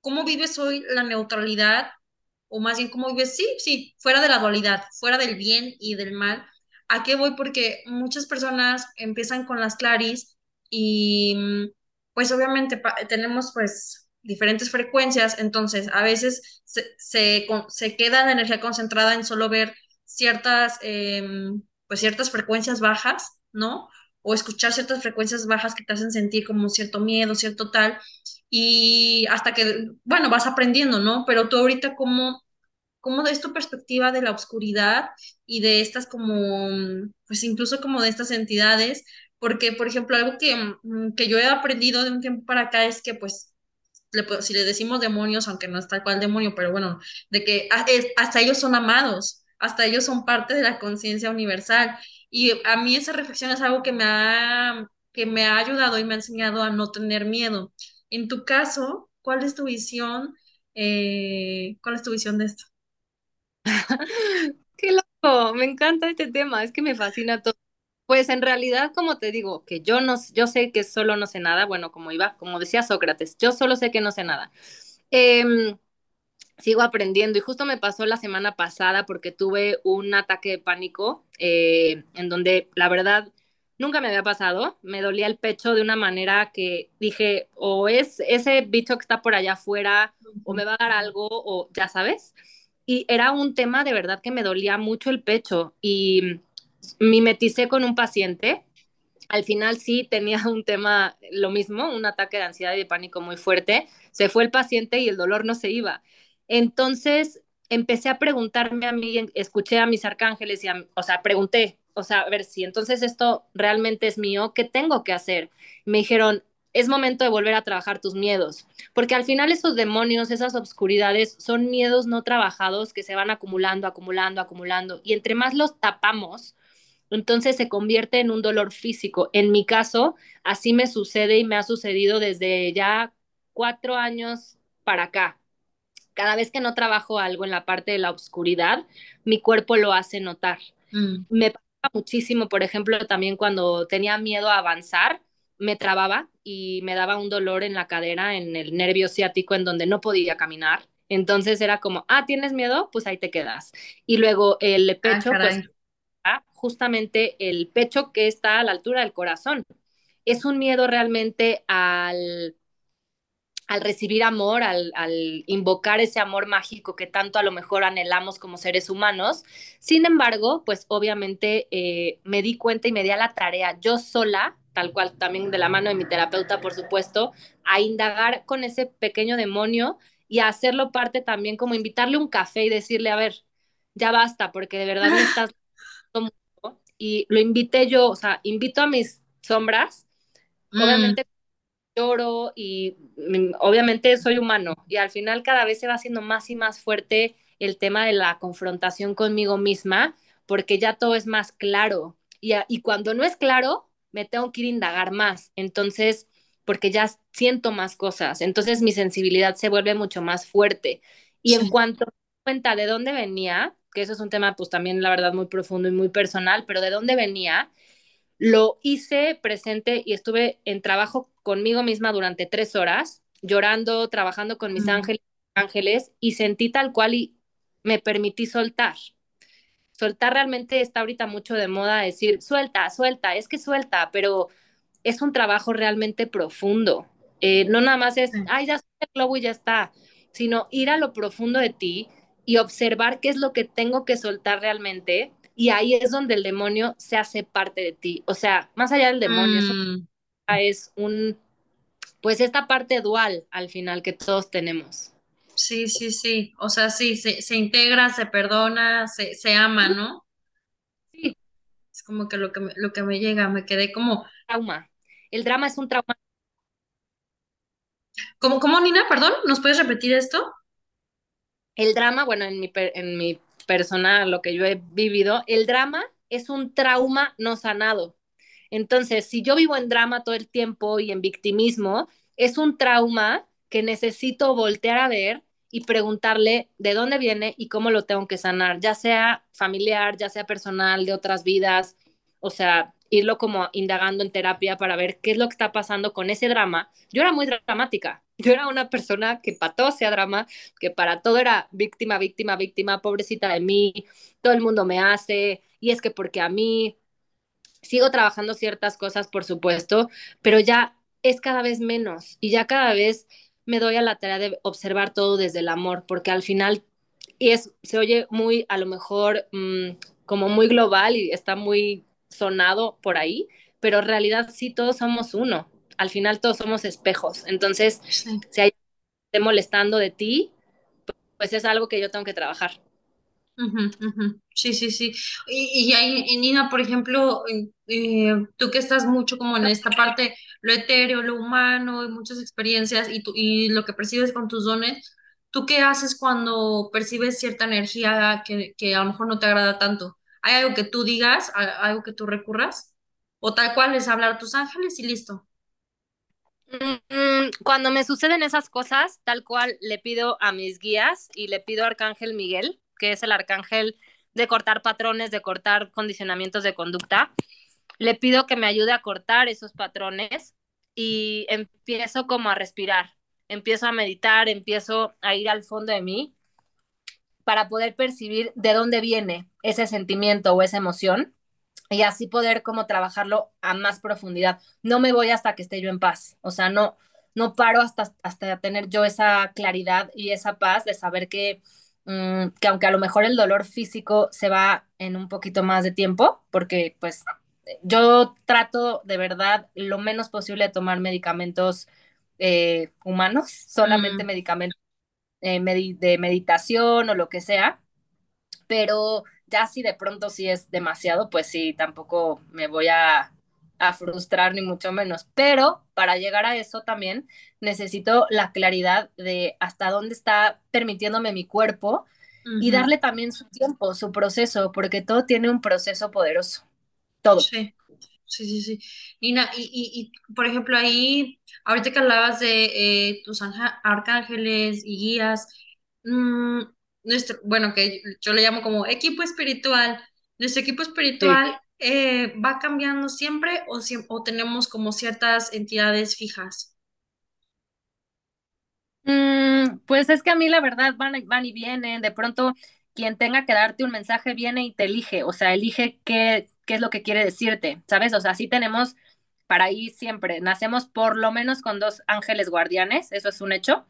¿cómo vives hoy la neutralidad? O más bien, ¿cómo vives? Sí, sí, fuera de la dualidad, fuera del bien y del mal ¿A qué voy? Porque muchas personas empiezan con las claris y mm, pues obviamente tenemos pues diferentes frecuencias, entonces a veces se, se, se queda la energía concentrada en solo ver ciertas, em, pues ciertas frecuencias bajas, ¿no? O escuchar ciertas frecuencias bajas que te hacen sentir como cierto miedo, cierto tal, y hasta que, bueno, vas aprendiendo, ¿no? Pero tú ahorita, ¿cómo, cómo es tu perspectiva de la oscuridad y de estas como, pues incluso como de estas entidades, porque, por ejemplo, algo que, mm, que yo he aprendido de un tiempo para acá es que, pues, si le decimos demonios, aunque no es tal cual demonio, pero bueno, de que hasta ellos son amados, hasta ellos son parte de la conciencia universal. Y a mí esa reflexión es algo que me ha, que me ha ayudado y me ha enseñado a no tener miedo. En tu caso, ¿cuál es tu visión? Eh, ¿cuál es tu visión de esto? Qué loco, me encanta este tema, es que me fascina todo. Pues en realidad, como te digo, que yo no, yo sé que solo no sé nada, bueno, como iba, como decía Sócrates, yo solo sé que no sé nada. Em, sigo aprendiendo y justo me pasó la semana pasada porque tuve un ataque de pánico eh, en donde la verdad nunca me había pasado, me dolía el pecho de una manera que dije, o es ese bicho que está por allá afuera, o me va a dar algo, o ya sabes y era un tema de verdad que me dolía mucho el pecho y mimeticé con un paciente. Al final sí tenía un tema, lo mismo, un ataque de ansiedad y de pánico muy fuerte. Se fue el paciente y el dolor no se iba. Entonces empecé a preguntarme a mí, escuché a mis arcángeles y, o sea, pregunté, o sea, a ver si entonces esto realmente es mío, ¿qué tengo que hacer? Me dijeron, es momento de volver a trabajar tus miedos, porque al final esos demonios, esas obscuridades son miedos no trabajados que se van acumulando, acumulando, acumulando, y entre más los tapamos, entonces se convierte en un dolor físico. En mi caso, así me sucede y me ha sucedido desde ya cuatro años para acá. Cada vez que no trabajo algo en la parte de la oscuridad, mi cuerpo lo hace notar. Mm. Me pasa muchísimo, por ejemplo, también cuando tenía miedo a avanzar, me trababa y me daba un dolor en la cadera, en el nervio ciático, en donde no podía caminar. Entonces era como, ah, ¿tienes miedo? Pues ahí te quedas. Y luego el ah, pecho, pues justamente el pecho que está a la altura del corazón. Es un miedo realmente al al recibir amor, al, invocar ese amor mágico que tanto a lo mejor anhelamos como seres humanos. Sin embargo, pues obviamente eh, me di cuenta y me di a la tarea yo sola, tal cual también de la mano de mi terapeuta, por supuesto, a indagar con ese pequeño demonio y a hacerlo parte también como invitarle un café y decirle, a ver, ya basta, porque de verdad me estás... y lo invité yo, o sea, invito a mis sombras, mm. obviamente lloro y mm, obviamente soy humano y al final cada vez se va haciendo más y más fuerte el tema de la confrontación conmigo misma porque ya todo es más claro. Y, y cuando no es claro me tengo que ir a indagar más entonces porque ya siento más cosas entonces mi sensibilidad se vuelve mucho más fuerte. Y en cuanto cuenta de dónde venía que eso es un tema pues también la verdad muy profundo y muy personal pero de dónde venía lo hice presente y estuve en trabajo conmigo misma durante tres horas, llorando, trabajando con mis ángeles, ángeles, y sentí tal cual y me permití soltar. Soltar realmente está ahorita mucho de moda decir, suelta, suelta, es que suelta, pero es un trabajo realmente profundo. Eh, no nada más es, ay, ya el globo y ya está, sino ir a lo profundo de ti y observar qué es lo que tengo que soltar realmente y ahí es donde el demonio se hace parte de ti. O sea, más allá del demonio, mm. es un, pues esta parte dual al final que todos tenemos. Sí, sí, sí. O sea, sí, se, se integra, se perdona, se, se, ama, ¿no? Sí. Es como que lo que, me, lo que me llega, me quedé como... Trauma. El drama es un trauma. ¿Cómo, cómo Nina? Perdón, ¿nos puedes repetir esto? el drama, bueno, en mi, en mi persona, lo que yo he vivido, el drama es un trauma no sanado. Entonces, si yo vivo en drama todo el tiempo y en victimismo, es un trauma que necesito voltear a ver y preguntarle de dónde viene y cómo lo tengo que sanar, ya sea familiar, ya sea personal, de otras vidas, o sea, irlo como indagando en terapia para ver qué es lo que está pasando con ese drama. Yo era muy dramática, yo era una persona que para todo sea drama, que para todo era víctima, víctima, víctima, pobrecita de mí, todo el mundo me hace, y es que porque a mí sigo trabajando ciertas cosas, por supuesto, pero ya es cada vez menos y ya cada vez me doy a la tarea de observar todo desde el amor, porque al final es, se oye muy, a lo mejor, mmm, como muy global y está muy sonado por ahí, pero en realidad sí todos somos uno. Al final todos somos espejos. Entonces, sí. si hay esté molestando de ti, pues es algo que yo tengo que trabajar. Uh -huh, uh -huh. Sí, sí, sí. Y, y ahí, Nina, por ejemplo, eh, tú que estás mucho como en esta parte, lo etéreo, lo humano, y muchas experiencias y, tú, y lo que percibes con tus dones, ¿tú qué haces cuando percibes cierta energía que, que a lo mejor no te agrada tanto? ¿Hay algo que tú digas, algo que tú recurras? ¿O tal cual es hablar a tus ángeles y listo? Cuando me suceden esas cosas, tal cual le pido a mis guías y le pido a Arcángel Miguel, que es el arcángel de cortar patrones, de cortar condicionamientos de conducta, le pido que me ayude a cortar esos patrones y empiezo como a respirar, empiezo a meditar, empiezo a ir al fondo de mí para poder percibir de dónde viene ese sentimiento o esa emoción y así poder como trabajarlo a más profundidad. No me voy hasta que esté yo en paz, o sea, no, no paro hasta, hasta tener yo esa claridad y esa paz de saber que, mmm, que aunque a lo mejor el dolor físico se va en un poquito más de tiempo, porque pues yo trato de verdad lo menos posible de tomar medicamentos eh, humanos, solamente mm. medicamentos eh, de meditación o lo que sea, pero ya si de pronto sí es demasiado, pues sí, tampoco me voy a, a, frustrar ni mucho menos. Pero para llegar a eso también necesito la claridad de hasta dónde está permitiéndome mi cuerpo uh -huh. y darle también su tiempo, su proceso, porque todo tiene un proceso poderoso. Todo. Sí. Sí, sí, sí. Nina, y, y, y, por ejemplo, ahí, ahorita que hablabas de eh, tus arcángeles y guías, mmm, nuestro, bueno, que yo le llamo como equipo espiritual, nuestro equipo espiritual sí. eh, va cambiando siempre o, o, tenemos como ciertas entidades fijas. Mm, pues es que a mí la verdad van, van y vienen, de pronto quien tenga que darte un mensaje viene y te elige, o sea, elige qué, qué es lo que quiere decirte, ¿sabes? O sea, sí tenemos para ahí siempre, nacemos por lo menos con dos ángeles guardianes, eso es un hecho.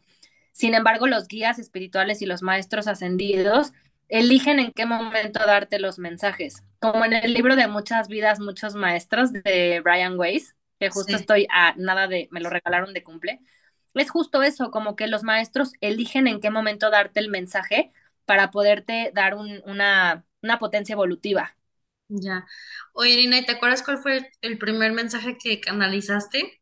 Sin embargo, los guías espirituales y los maestros ascendidos eligen en qué momento darte los mensajes. Como en el libro de Muchas vidas, muchos maestros de Brian Weiss, que justo sí. estoy a nada de, me lo regalaron de cumple. Es justo eso, como que los maestros eligen en qué momento darte el mensaje para poderte dar un, una, una potencia evolutiva. Ya. Oye, Nina, ¿te acuerdas cuál fue el primer mensaje que canalizaste?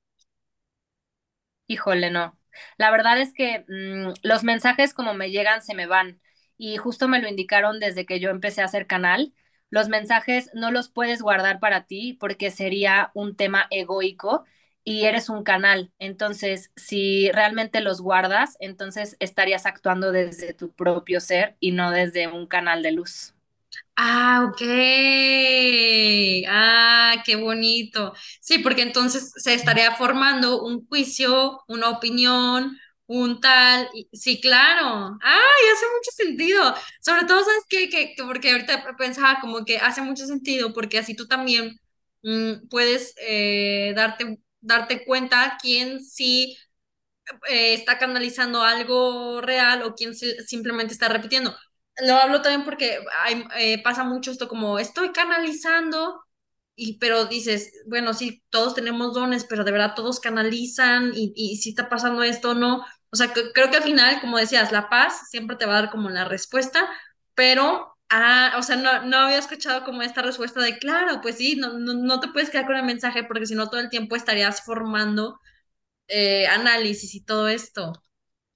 Híjole, no. La verdad es que mmm, los mensajes como me llegan se me van y justo me lo indicaron desde que yo empecé a hacer canal. Los mensajes no los puedes guardar para ti porque sería un tema egoico y eres un canal. Entonces, si realmente los guardas, entonces estarías actuando desde tu propio ser y no desde un canal de luz. Ah, ok. Ah, qué bonito. Sí, porque entonces se estaría formando un juicio, una opinión, un tal. Sí, claro. Ay, hace mucho sentido. Sobre todo, ¿sabes qué? Que, que porque ahorita pensaba como que hace mucho sentido, porque así tú también mmm, puedes eh, darte, darte cuenta quién sí eh, está canalizando algo real o quién simplemente está repitiendo lo hablo también porque eh, pasa mucho esto como estoy canalizando, y, pero dices, bueno, sí, todos tenemos dones, pero de verdad todos canalizan y, si está pasando esto o no. O sea, creo que al final, como decías, la paz siempre te va a dar como la respuesta, pero, ah, o sea, no, no había escuchado como esta respuesta de, claro, pues sí, no, no, no te puedes quedar con el mensaje porque si no todo el tiempo estarías formando eh, análisis y todo esto.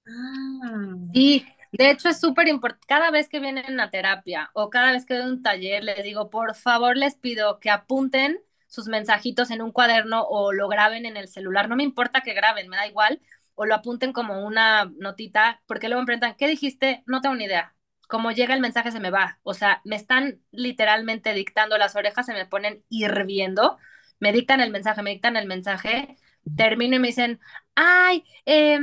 Ah. Sí, De hecho, es súper importante. Cada vez que vienen a terapia o cada vez que doy un taller, les digo, por favor, les pido que apunten sus mensajitos en un cuaderno o lo graben en el celular. No me importa que graben, me da igual. O lo apunten como una notita, porque luego me preguntan, ¿qué dijiste? No tengo ni idea. Como llega el mensaje se me va. O sea, me están literalmente dictando las orejas, se me ponen hirviendo. Me dictan el mensaje, me dictan el mensaje. Termino y me dicen, ay, eh,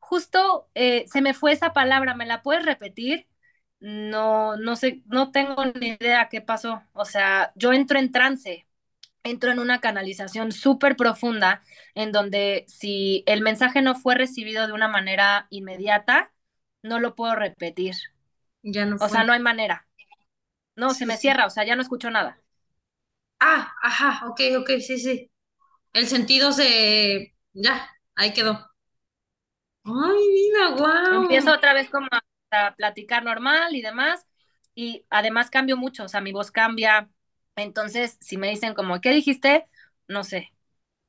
justo eh, se me fue esa palabra, ¿me la puedes repetir? No, no sé, no tengo ni idea qué pasó. O sea, yo entro en trance, entro en una canalización súper profunda en donde si el mensaje no fue recibido de una manera inmediata, no lo puedo repetir. Ya no O sea, fue. no hay manera. No, se me sí. cierra, o sea, ya no escucho nada. Ah, ajá, ok, ok, sí, sí. El sentido se... Ya, ahí quedó. Ay, mira, Empiezo wow. otra vez como a, platicar normal y demás, y además cambio mucho, o sea, mi voz cambia. Entonces, si me dicen como, ¿qué dijiste? No sé,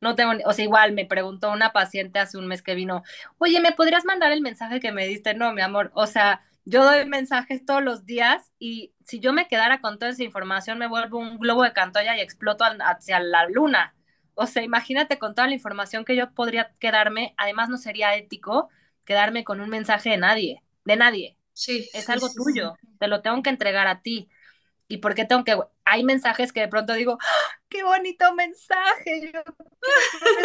no tengo, o sea, igual me preguntó una paciente hace un mes que vino, oye, ¿me podrías mandar el mensaje que me diste? No, mi amor, o sea, yo doy mensajes todos los días y si yo me quedara con toda esa información, me vuelvo un globo de Cantoya y exploto hacia la luna. O sea, imagínate con toda la información que yo podría quedarme, además no sería ético quedarme con un mensaje de nadie, de nadie. Sí, Es sí, algo sí, sí. tuyo, te lo tengo que entregar a ti. ¿Y por qué tengo que...? Hay mensajes que de pronto digo, ¡Ah, qué bonito mensaje, yo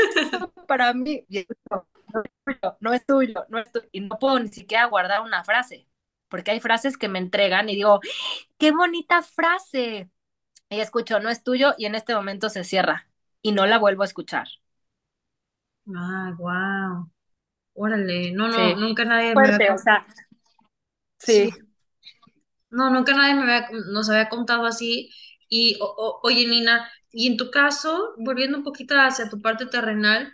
eso para mí. Y no, no es tuyo, no es tuyo, no es tuyo. Y no puedo ni siquiera guardar una frase, porque hay frases que me entregan y digo, qué bonita frase. Y escucho, no es tuyo, y en este momento se cierra y no la vuelvo a escuchar. Ah, wow. Órale, no, no, Sí, nunca nadie me había... o sea, Sí, sí. no, nunca nadie me había, nos había contado así. Y, o- o- oye, Nina, y en tu caso, volviendo un poquito hacia tu parte terrenal,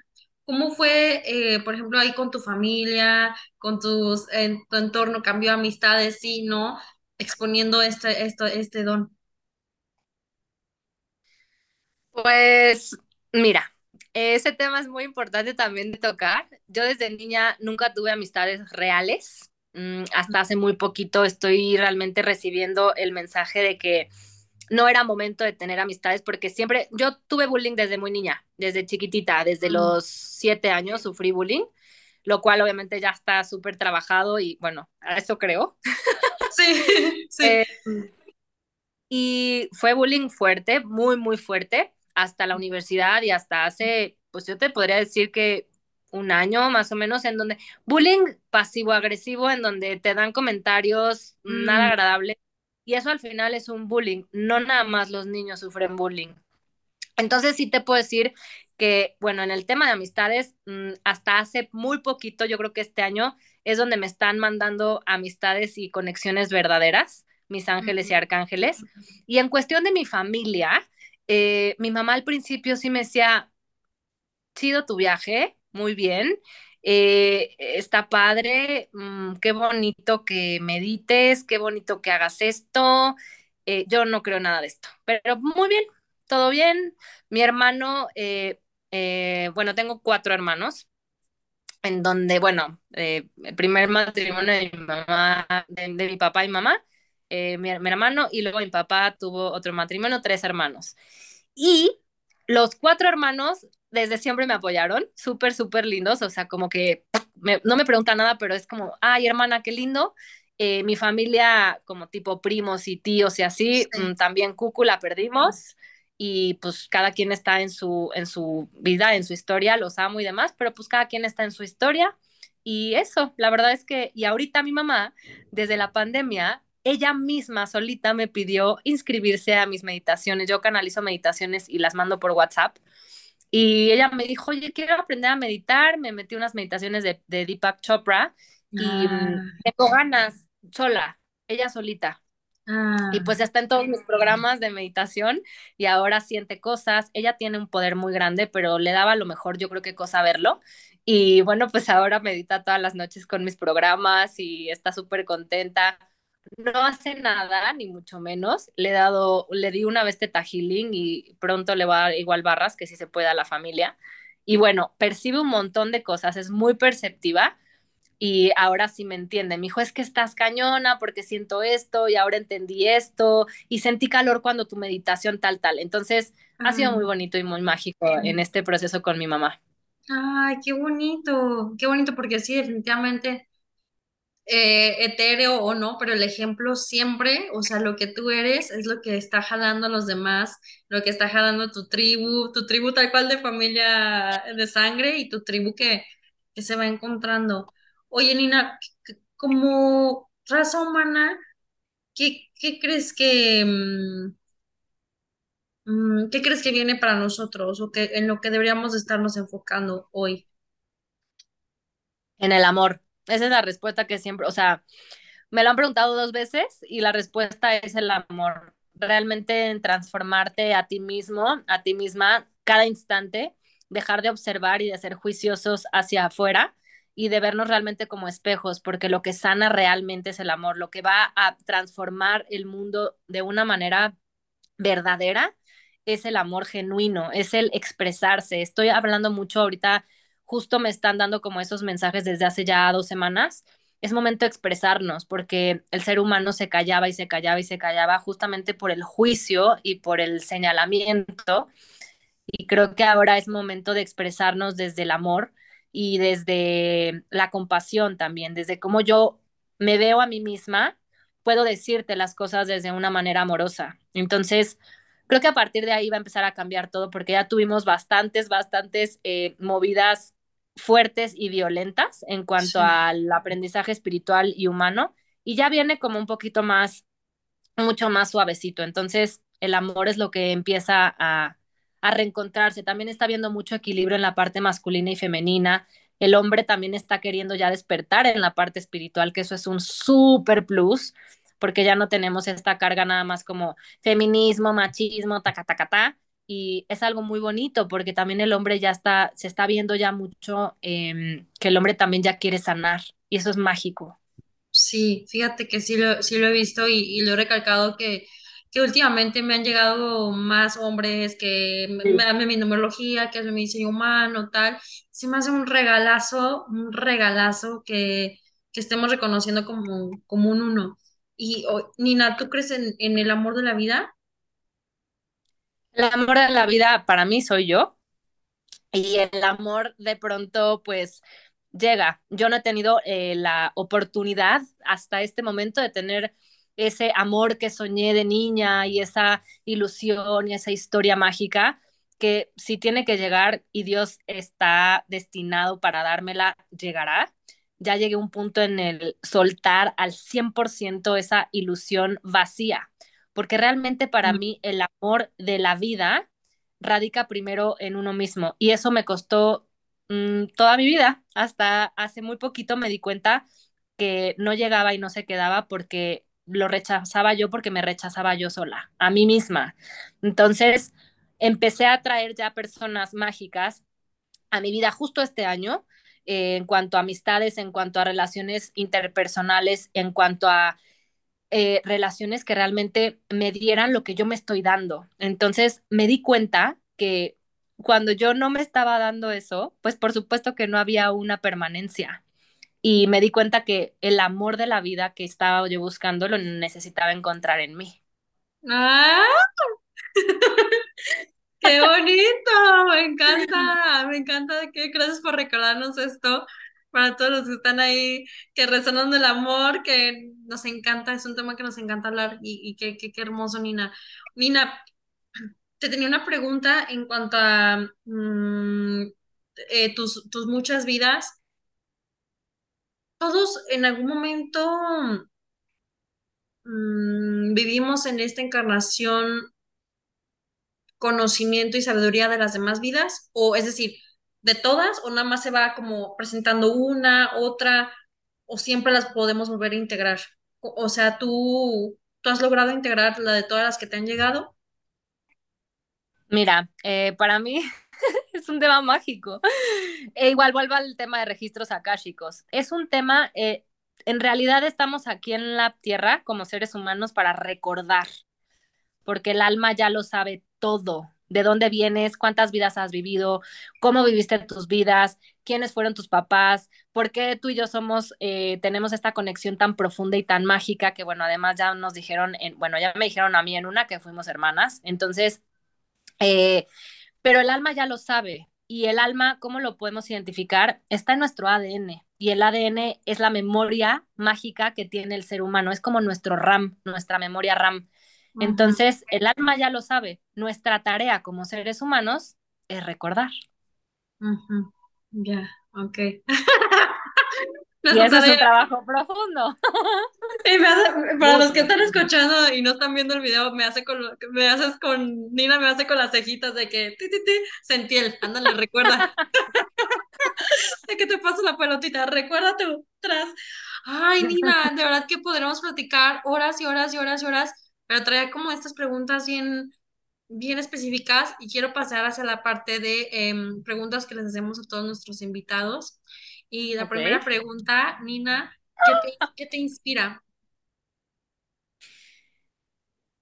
¿cómo fue, eh, por ejemplo, ahí con tu familia, con tus, en tu entorno, cambió amistades, sí, no? Exponiendo este, esto, este don. Pues mira, ese tema es muy importante también de tocar. Yo desde niña nunca tuve amistades reales. Mm, hasta hace muy poquito estoy realmente recibiendo el mensaje de que no era momento de tener amistades porque siempre, yo tuve bullying desde muy niña, desde chiquitita, desde Mm, los siete años sufrí bullying, lo cual obviamente ya está súper trabajado y bueno, a eso creo. Sí, sí. Eh, y fue bullying fuerte, muy, muy fuerte, hasta la universidad y hasta hace, pues yo te podría decir que un año más o menos, en donde bullying pasivo-agresivo, en donde te dan comentarios nada Mm, agradables. Y eso al final es un bullying. No nada más los niños sufren bullying. Entonces sí te puedo decir que, bueno, en el tema de amistades, mmm, hasta hace muy poquito, yo creo que este año es donde me están mandando amistades y conexiones verdaderas, mis ángeles y mm, arcángeles. Y en cuestión de mi familia, eh, mi mamá al principio sí me decía, chido tu viaje, muy bien. Eh, está padre, mmm, qué bonito que medites, qué bonito que hagas esto. Eh, yo no creo nada de esto, pero muy bien, todo bien. Mi hermano, eh, bueno, tengo cuatro hermanos, en donde, bueno, el primer matrimonio de mi mamá, de, mi papá y mamá, mi, mi hermano, y luego mi papá tuvo otro matrimonio, tres hermanos. Y los cuatro hermanos desde siempre me apoyaron, súper, súper lindos, o sea, como que me, no me preguntan nada, pero es como, ay, hermana, qué lindo. Eh, mi familia, como tipo primos y tíos y así, sí. mmm, también Cucu la perdimos y pues cada quien está en su, en su vida, en su historia, los amo y demás, pero pues cada quien está en su historia. Y eso, la verdad es que, y ahorita mi mamá, desde la pandemia, ella misma solita me pidió inscribirse a mis meditaciones. Yo canalizo meditaciones y las mando por WhatsApp. Y ella me dijo, oye, quiero aprender a meditar. Me metí unas meditaciones de, de Deepak Chopra y Ah, tengo ganas sola, ella solita. Y ah, pues está en todos mis programas de meditación y ahora siente cosas. Ella tiene un poder muy grande, pero le daba lo mejor yo creo que cosa verlo. Y bueno, pues ahora medita todas las noches con mis programas y está súper contenta no hace nada, ni mucho menos. Le he dado, le di una vez teta healing y pronto le va a dar igual barras, que si se puede a la familia. Y bueno, percibe un montón de cosas, es muy perceptiva, y ahora sí me entiende. Me dijo, es que estás cañona porque siento esto y ahora entendí esto y sentí calor cuando tu meditación tal, tal. Entonces, ha sido muy bonito y muy mágico en este proceso con mi mamá. Ay, qué bonito, qué bonito porque sí, definitivamente eh, etéreo o no, pero el ejemplo siempre, o sea, lo que tú eres es lo que está jalando a los demás, lo que está jalando tu tribu, tu tribu tal cual de familia de sangre y tu tribu que, que se va encontrando. Oye, Nina, como raza humana, ¿qué, qué crees que... mm, mm, ¿Qué crees que viene para nosotros o que en lo que deberíamos de estarnos enfocando hoy? En el amor. Esa es la respuesta que siempre, o sea, me lo han preguntado dos veces y la respuesta es el amor. Realmente en transformarte a ti mismo, a ti misma, cada instante, dejar de observar y de ser juiciosos hacia afuera y de vernos realmente como espejos, porque lo que sana realmente es el amor, lo que va a transformar el mundo de una manera verdadera es el amor genuino, es el expresarse. Estoy hablando mucho ahorita, justo me están dando como esos mensajes desde hace ya dos semanas. Es momento de expresarnos porque el ser humano se callaba y se callaba y se callaba justamente por el juicio y por el señalamiento. Y creo que ahora es momento de expresarnos desde el amor y desde la compasión también, desde cómo yo me veo a mí misma, puedo decirte las cosas desde una manera amorosa. Entonces, creo que a partir de ahí va a empezar a cambiar todo porque ya tuvimos bastantes, bastantes eh, movidas fuertes y violentas en cuanto Sí. al aprendizaje espiritual y humano y ya viene como un poquito más, mucho más suavecito. Entonces, el amor es lo que empieza a, a reencontrarse. También está habiendo mucho equilibrio en la parte masculina y femenina. El hombre también está queriendo ya despertar en la parte espiritual, que eso es un súper plus, porque ya no tenemos esta carga nada más como feminismo, machismo, taca, taca, ta. Y es algo muy bonito porque también el hombre ya está, se está viendo ya mucho eh, que el hombre también ya quiere sanar y eso es mágico. Sí, fíjate que sí lo, sí lo he visto y, y lo he recalcado que, que últimamente me han llegado más hombres que me, dan mi numerología, que es mi diseño humano, tal. Se me hace un regalazo, un regalazo que, que estemos reconociendo como, como un uno. Y oh, Nina, ¿tú crees en, en el amor de la vida? El amor de la vida para mí soy yo y el amor de pronto pues llega. Yo no he tenido eh, la oportunidad hasta este momento de tener ese amor que soñé de niña y esa ilusión y esa historia mágica que si tiene que llegar y Dios está destinado para dármela, llegará. Ya llegué a un punto en el soltar al 100% esa ilusión vacía, porque realmente para Mm. mí el amor de la vida radica primero en uno mismo y eso me costó mmm, toda mi vida. Hasta hace muy poquito me di cuenta que no llegaba y no se quedaba porque lo rechazaba yo porque me rechazaba yo sola, a mí misma. Entonces empecé a traer ya personas mágicas a mi vida justo este año, eh, en cuanto a amistades, en cuanto a relaciones interpersonales, en cuanto a eh, relaciones que realmente me dieran lo que yo me estoy dando. Entonces me di cuenta que cuando yo no me estaba dando eso, pues por supuesto que no había una permanencia. Y me di cuenta que el amor de la vida que estaba yo buscando lo necesitaba encontrar en mí. ¡Ah! ¡Qué bonito! Me encanta, me encanta que gracias por recordarnos esto para todos los que están ahí, que resonan del amor, que nos encanta, es un tema que nos encanta hablar y, qué, qué, qué hermoso, Nina. Nina, te tenía una pregunta en cuanto a mm, eh, tus, tus muchas vidas. Todos en algún momento mm, vivimos en esta encarnación conocimiento y sabiduría de las demás vidas? O es decir, de todas, o nada más se va como presentando una, otra, o siempre las podemos volver a integrar. O, sea, tú, tú has logrado integrar la de todas las que te han llegado. Mira, eh, para mí es un tema mágico. E igual vuelvo al tema de registros akáshicos. Es un tema, eh, en realidad estamos aquí en la Tierra como seres humanos para recordar, porque el alma ya lo sabe todo. De dónde vienes, cuántas vidas has vivido, cómo viviste tus vidas, quiénes fueron tus papás, por qué tú y yo somos, eh, tenemos esta conexión tan profunda y tan mágica que, bueno, además ya nos dijeron, en, bueno, ya me dijeron a mí en una que fuimos hermanas, entonces, eh, pero el alma ya lo sabe. Y el alma, ¿cómo lo podemos identificar? Está en nuestro ADN. Y el ADN es la memoria mágica que tiene el ser humano. Es como nuestro RAM, nuestra memoria RAM. Entonces, el alma ya lo sabe. Nuestra tarea como seres humanos es recordar. Ya, ok. y eso es un trabajo profundo. Y para los que están escuchando y no están viendo el video, me hace con, me haces con, Nina me hace con las cejitas de que, ti, ti, ti, Sentiel, ándale, recuerda. de que te paso la pelotita, recuerda tú, tras. Ay, Nina, de verdad que podremos platicar horas y horas y horas y horas, pero traía como estas preguntas bien, bien específicas y quiero pasar hacia la parte de em, preguntas que les hacemos a todos nuestros invitados. Y la primera pregunta, Nina, ¿qué te, inspira?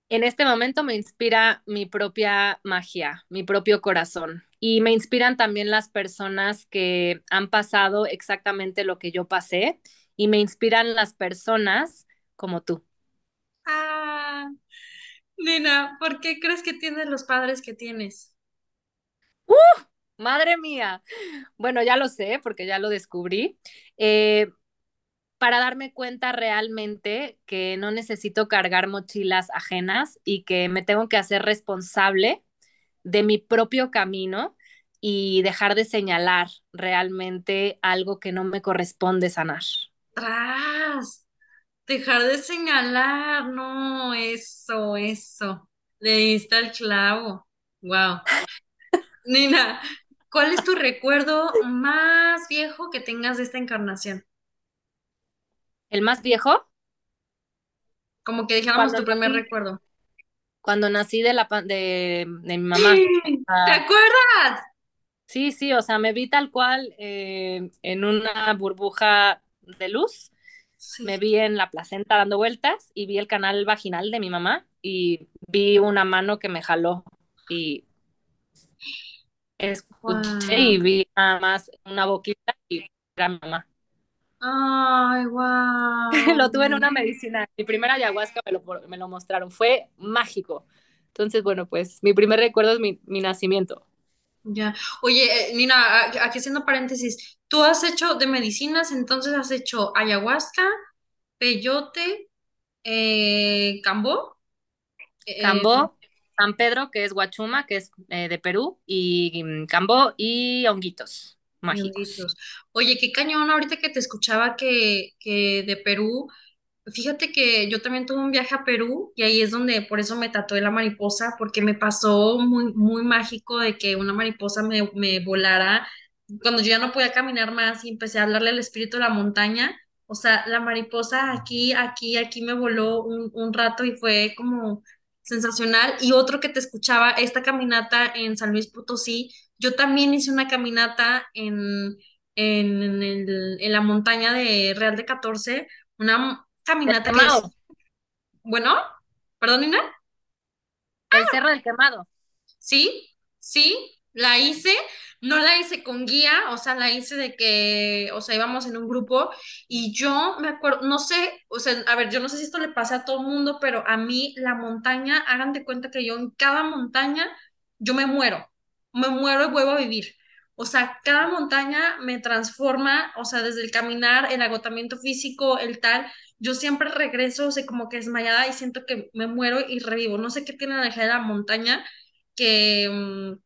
En este momento me inspira mi propia magia, mi propio corazón. Y me inspiran también las personas que han pasado exactamente lo que yo pasé. Y me inspiran las personas como tú. Ah, Nina, ¿por qué crees que tienes los padres que tienes? ¡Uh! Madre mía. Bueno, ya lo sé porque ya lo descubrí. Eh, para darme cuenta realmente que no necesito cargar mochilas ajenas y que me tengo que hacer responsable de mi propio camino y dejar de señalar realmente algo que no me corresponde sanar. ¡Tras! Dejar de señalar, no, eso, eso. Le diste el clavo. Wow. Nina, ¿cuál es tu recuerdo más viejo que tengas de esta encarnación? ¿El más viejo? Como que dijéramos tu primer recuerdo. Cuando nací de, la, de, mi mamá. ¿Te acuerdas? Sí, sí, o sea, me vi tal cual eh, en una burbuja de luz. Me vi en la placenta dando vueltas y vi el canal vaginal de mi mamá y vi una mano que me jaló y escuché y vi nada más una boquita y era mamá. Ay, wow. lo tuve en una medicina. Mi primera ayahuasca me lo, me lo mostraron. Fue mágico. Entonces, bueno, pues mi primer recuerdo es mi, mi nacimiento. Ya. Oye, eh, Nina, aquí haciendo paréntesis, tú has hecho de medicinas, entonces has hecho ayahuasca, peyote, eh, cambó. Eh, cambó, San Pedro, que es Huachuma, que es de Perú, y mm, Cambó y honguitos mágicos. Oye, qué cañón ahorita que te escuchaba que, que de Perú Fíjate que yo también tuve un viaje a Perú y ahí es donde por eso me tatué la mariposa, porque me pasó muy, muy mágico de que una mariposa me, me volara cuando yo ya no podía caminar más y empecé a hablarle al espíritu de la montaña. O sea, la mariposa aquí, aquí, aquí me voló un, un rato y fue como sensacional. Y otro que te escuchaba, esta caminata en San Luis Potosí, yo también hice una caminata en, en, en, el, en la montaña de Real de 14, una caminata Bueno, perdón, Nina. El Cerro del Quemado. Sí, sí, la hice, no la hice con guía, o sea, la hice de que, o sea, íbamos en un grupo y yo me acuerdo, no sé, o sea, a ver, yo no sé si esto le pasa a todo el mundo, pero a mí la montaña, hagan de cuenta que yo en cada montaña, yo me muero, me muero y vuelvo a vivir. O sea, cada montaña me transforma, o sea, desde el caminar, el agotamiento físico, el tal, yo siempre regreso, o sea, como que desmayada y siento que me muero y revivo. No sé qué tiene la energía de la montaña que, mm,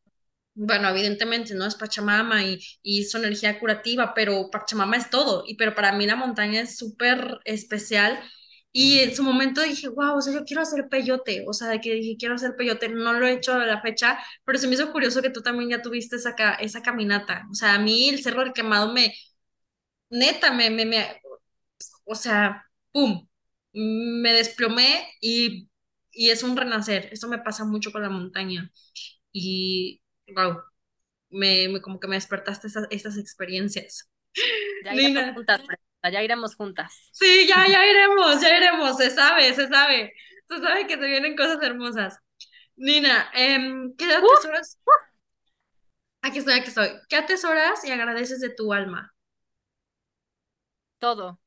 bueno, evidentemente, ¿no? Es Pachamama y, y su energía curativa, pero Pachamama es todo. Y pero para mí la montaña es súper especial. Y en su momento dije, wow, o sea, yo quiero hacer peyote, o sea, de que dije, quiero hacer peyote, no lo he hecho a la fecha, pero se me hizo curioso que tú también ya tuviste esa, esa caminata. O sea, a mí el Cerro del Quemado me, neta, me, me, me o sea, ¡pum! Me desplomé y, es un renacer. Esto me pasa mucho con la montaña. Y, wow, me, como que me despertaste estas experiencias. Ya iremos juntas, ya iremos juntas. Sí, ya, ya iremos, ya iremos, se sabe, se sabe. Se sabe que se vienen cosas hermosas. Nina, em, ¿qué atesoras? Aquí estoy, aquí estoy. ¿Qué atesoras y agradeces de tu alma? todo,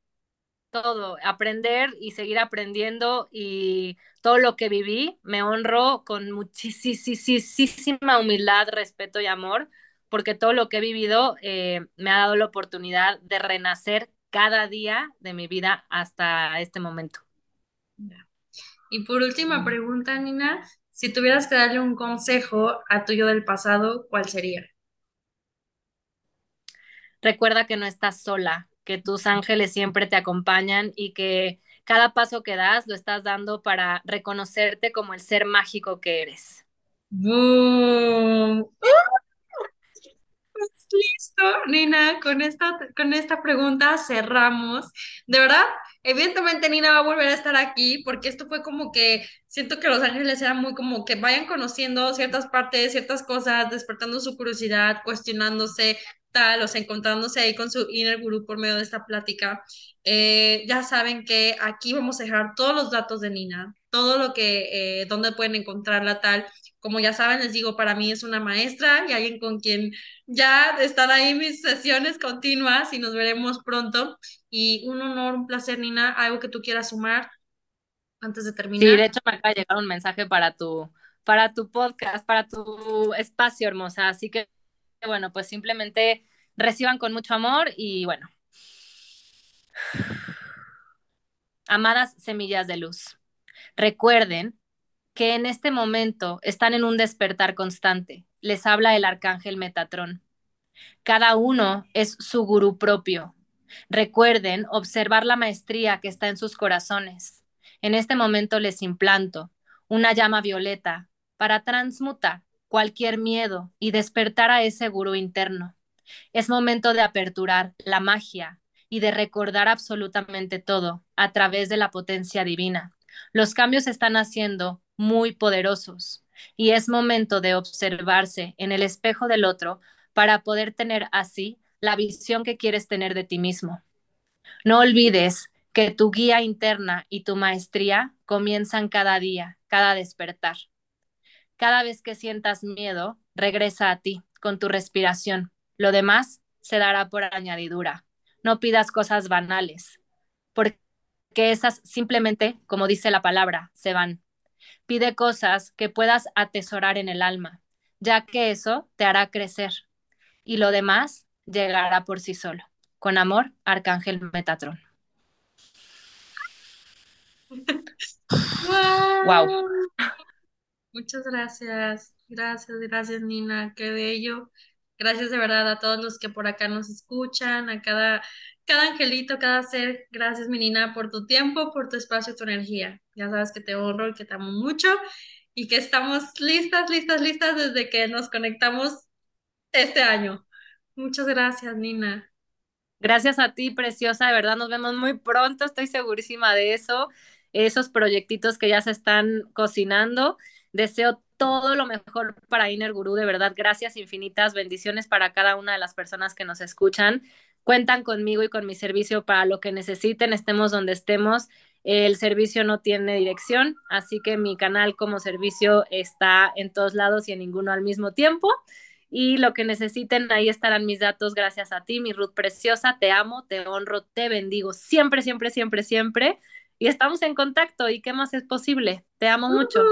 todo, aprender y seguir aprendiendo y todo lo que viví, me honro con muchísima humildad, respeto y amor, porque todo lo que he vivido eh, me ha dado la oportunidad de renacer cada día de mi vida hasta este momento. Y por última pregunta, Nina, si tuvieras que darle un consejo a tuyo del pasado, ¿cuál sería? Recuerda que no estás sola, que tus ángeles siempre te acompañan y que cada paso que das lo estás dando para reconocerte como el ser mágico que eres. ¡Boom! Listo, Nina, con esta, con esta pregunta cerramos. De verdad, evidentemente Nina va a volver a estar aquí porque esto fue como que siento que Los Ángeles era muy como que vayan conociendo ciertas partes, ciertas cosas, despertando su curiosidad, cuestionándose, tal, o sea, encontrándose ahí con su inner guru por medio de esta plática. Eh, ya saben que aquí vamos a dejar todos los datos de Nina, todo lo que, eh, dónde pueden encontrarla tal. Como ya saben, les digo, para mí es una maestra y alguien con quien ya están ahí mis sesiones continuas y nos veremos pronto. Y un honor, un placer, Nina. ¿Algo que tú quieras sumar antes de terminar? Sí, de hecho me acaba de llegar un mensaje para tu, para tu podcast, para tu espacio, hermosa. Así que, bueno, pues simplemente reciban con mucho amor y bueno. Amadas semillas de luz, recuerden que en este momento están en un despertar constante. Les habla el arcángel Metatrón. Cada uno es su gurú propio. Recuerden observar la maestría que está en sus corazones. En este momento les implanto una llama violeta para transmutar cualquier miedo y despertar a ese gurú interno. Es momento de aperturar la magia y de recordar absolutamente todo a través de la potencia divina. Los cambios están haciendo muy poderosos y es momento de observarse en el espejo del otro para poder tener así la visión que quieres tener de ti mismo. No olvides que tu guía interna y tu maestría comienzan cada día, cada despertar. Cada vez que sientas miedo, regresa a ti con tu respiración. Lo demás se dará por añadidura. No pidas cosas banales, porque esas simplemente, como dice la palabra, se van. Pide cosas que puedas atesorar en el alma, ya que eso te hará crecer y lo demás llegará por sí solo. Con amor, Arcángel Metatron. wow. Muchas gracias, gracias, gracias Nina, qué bello. Gracias de verdad a todos los que por acá nos escuchan, a cada, cada angelito, cada ser. Gracias, mi Nina, por tu tiempo, por tu espacio, tu energía. Ya sabes que te honro y que te amo mucho y que estamos listas, listas, listas desde que nos conectamos este año. Muchas gracias, Nina. Gracias a ti, preciosa. De verdad, nos vemos muy pronto. Estoy segurísima de eso. Esos proyectitos que ya se están cocinando. Deseo todo lo mejor para Inner Guru. De verdad, gracias infinitas. Bendiciones para cada una de las personas que nos escuchan. Cuentan conmigo y con mi servicio para lo que necesiten, estemos donde estemos. El servicio no tiene dirección, así que mi canal como servicio está en todos lados y en ninguno al mismo tiempo. Y lo que necesiten, ahí estarán mis datos. Gracias a ti, mi Ruth preciosa. Te amo, te honro, te bendigo siempre, siempre, siempre, siempre. Y estamos en contacto. ¿Y qué más es posible? Te amo mucho.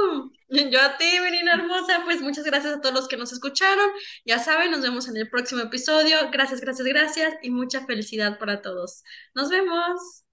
yo a ti, menina hermosa. Pues muchas gracias a todos los que nos escucharon. Ya saben, nos vemos en el próximo episodio. Gracias, gracias, gracias. Y mucha felicidad para todos. Nos vemos.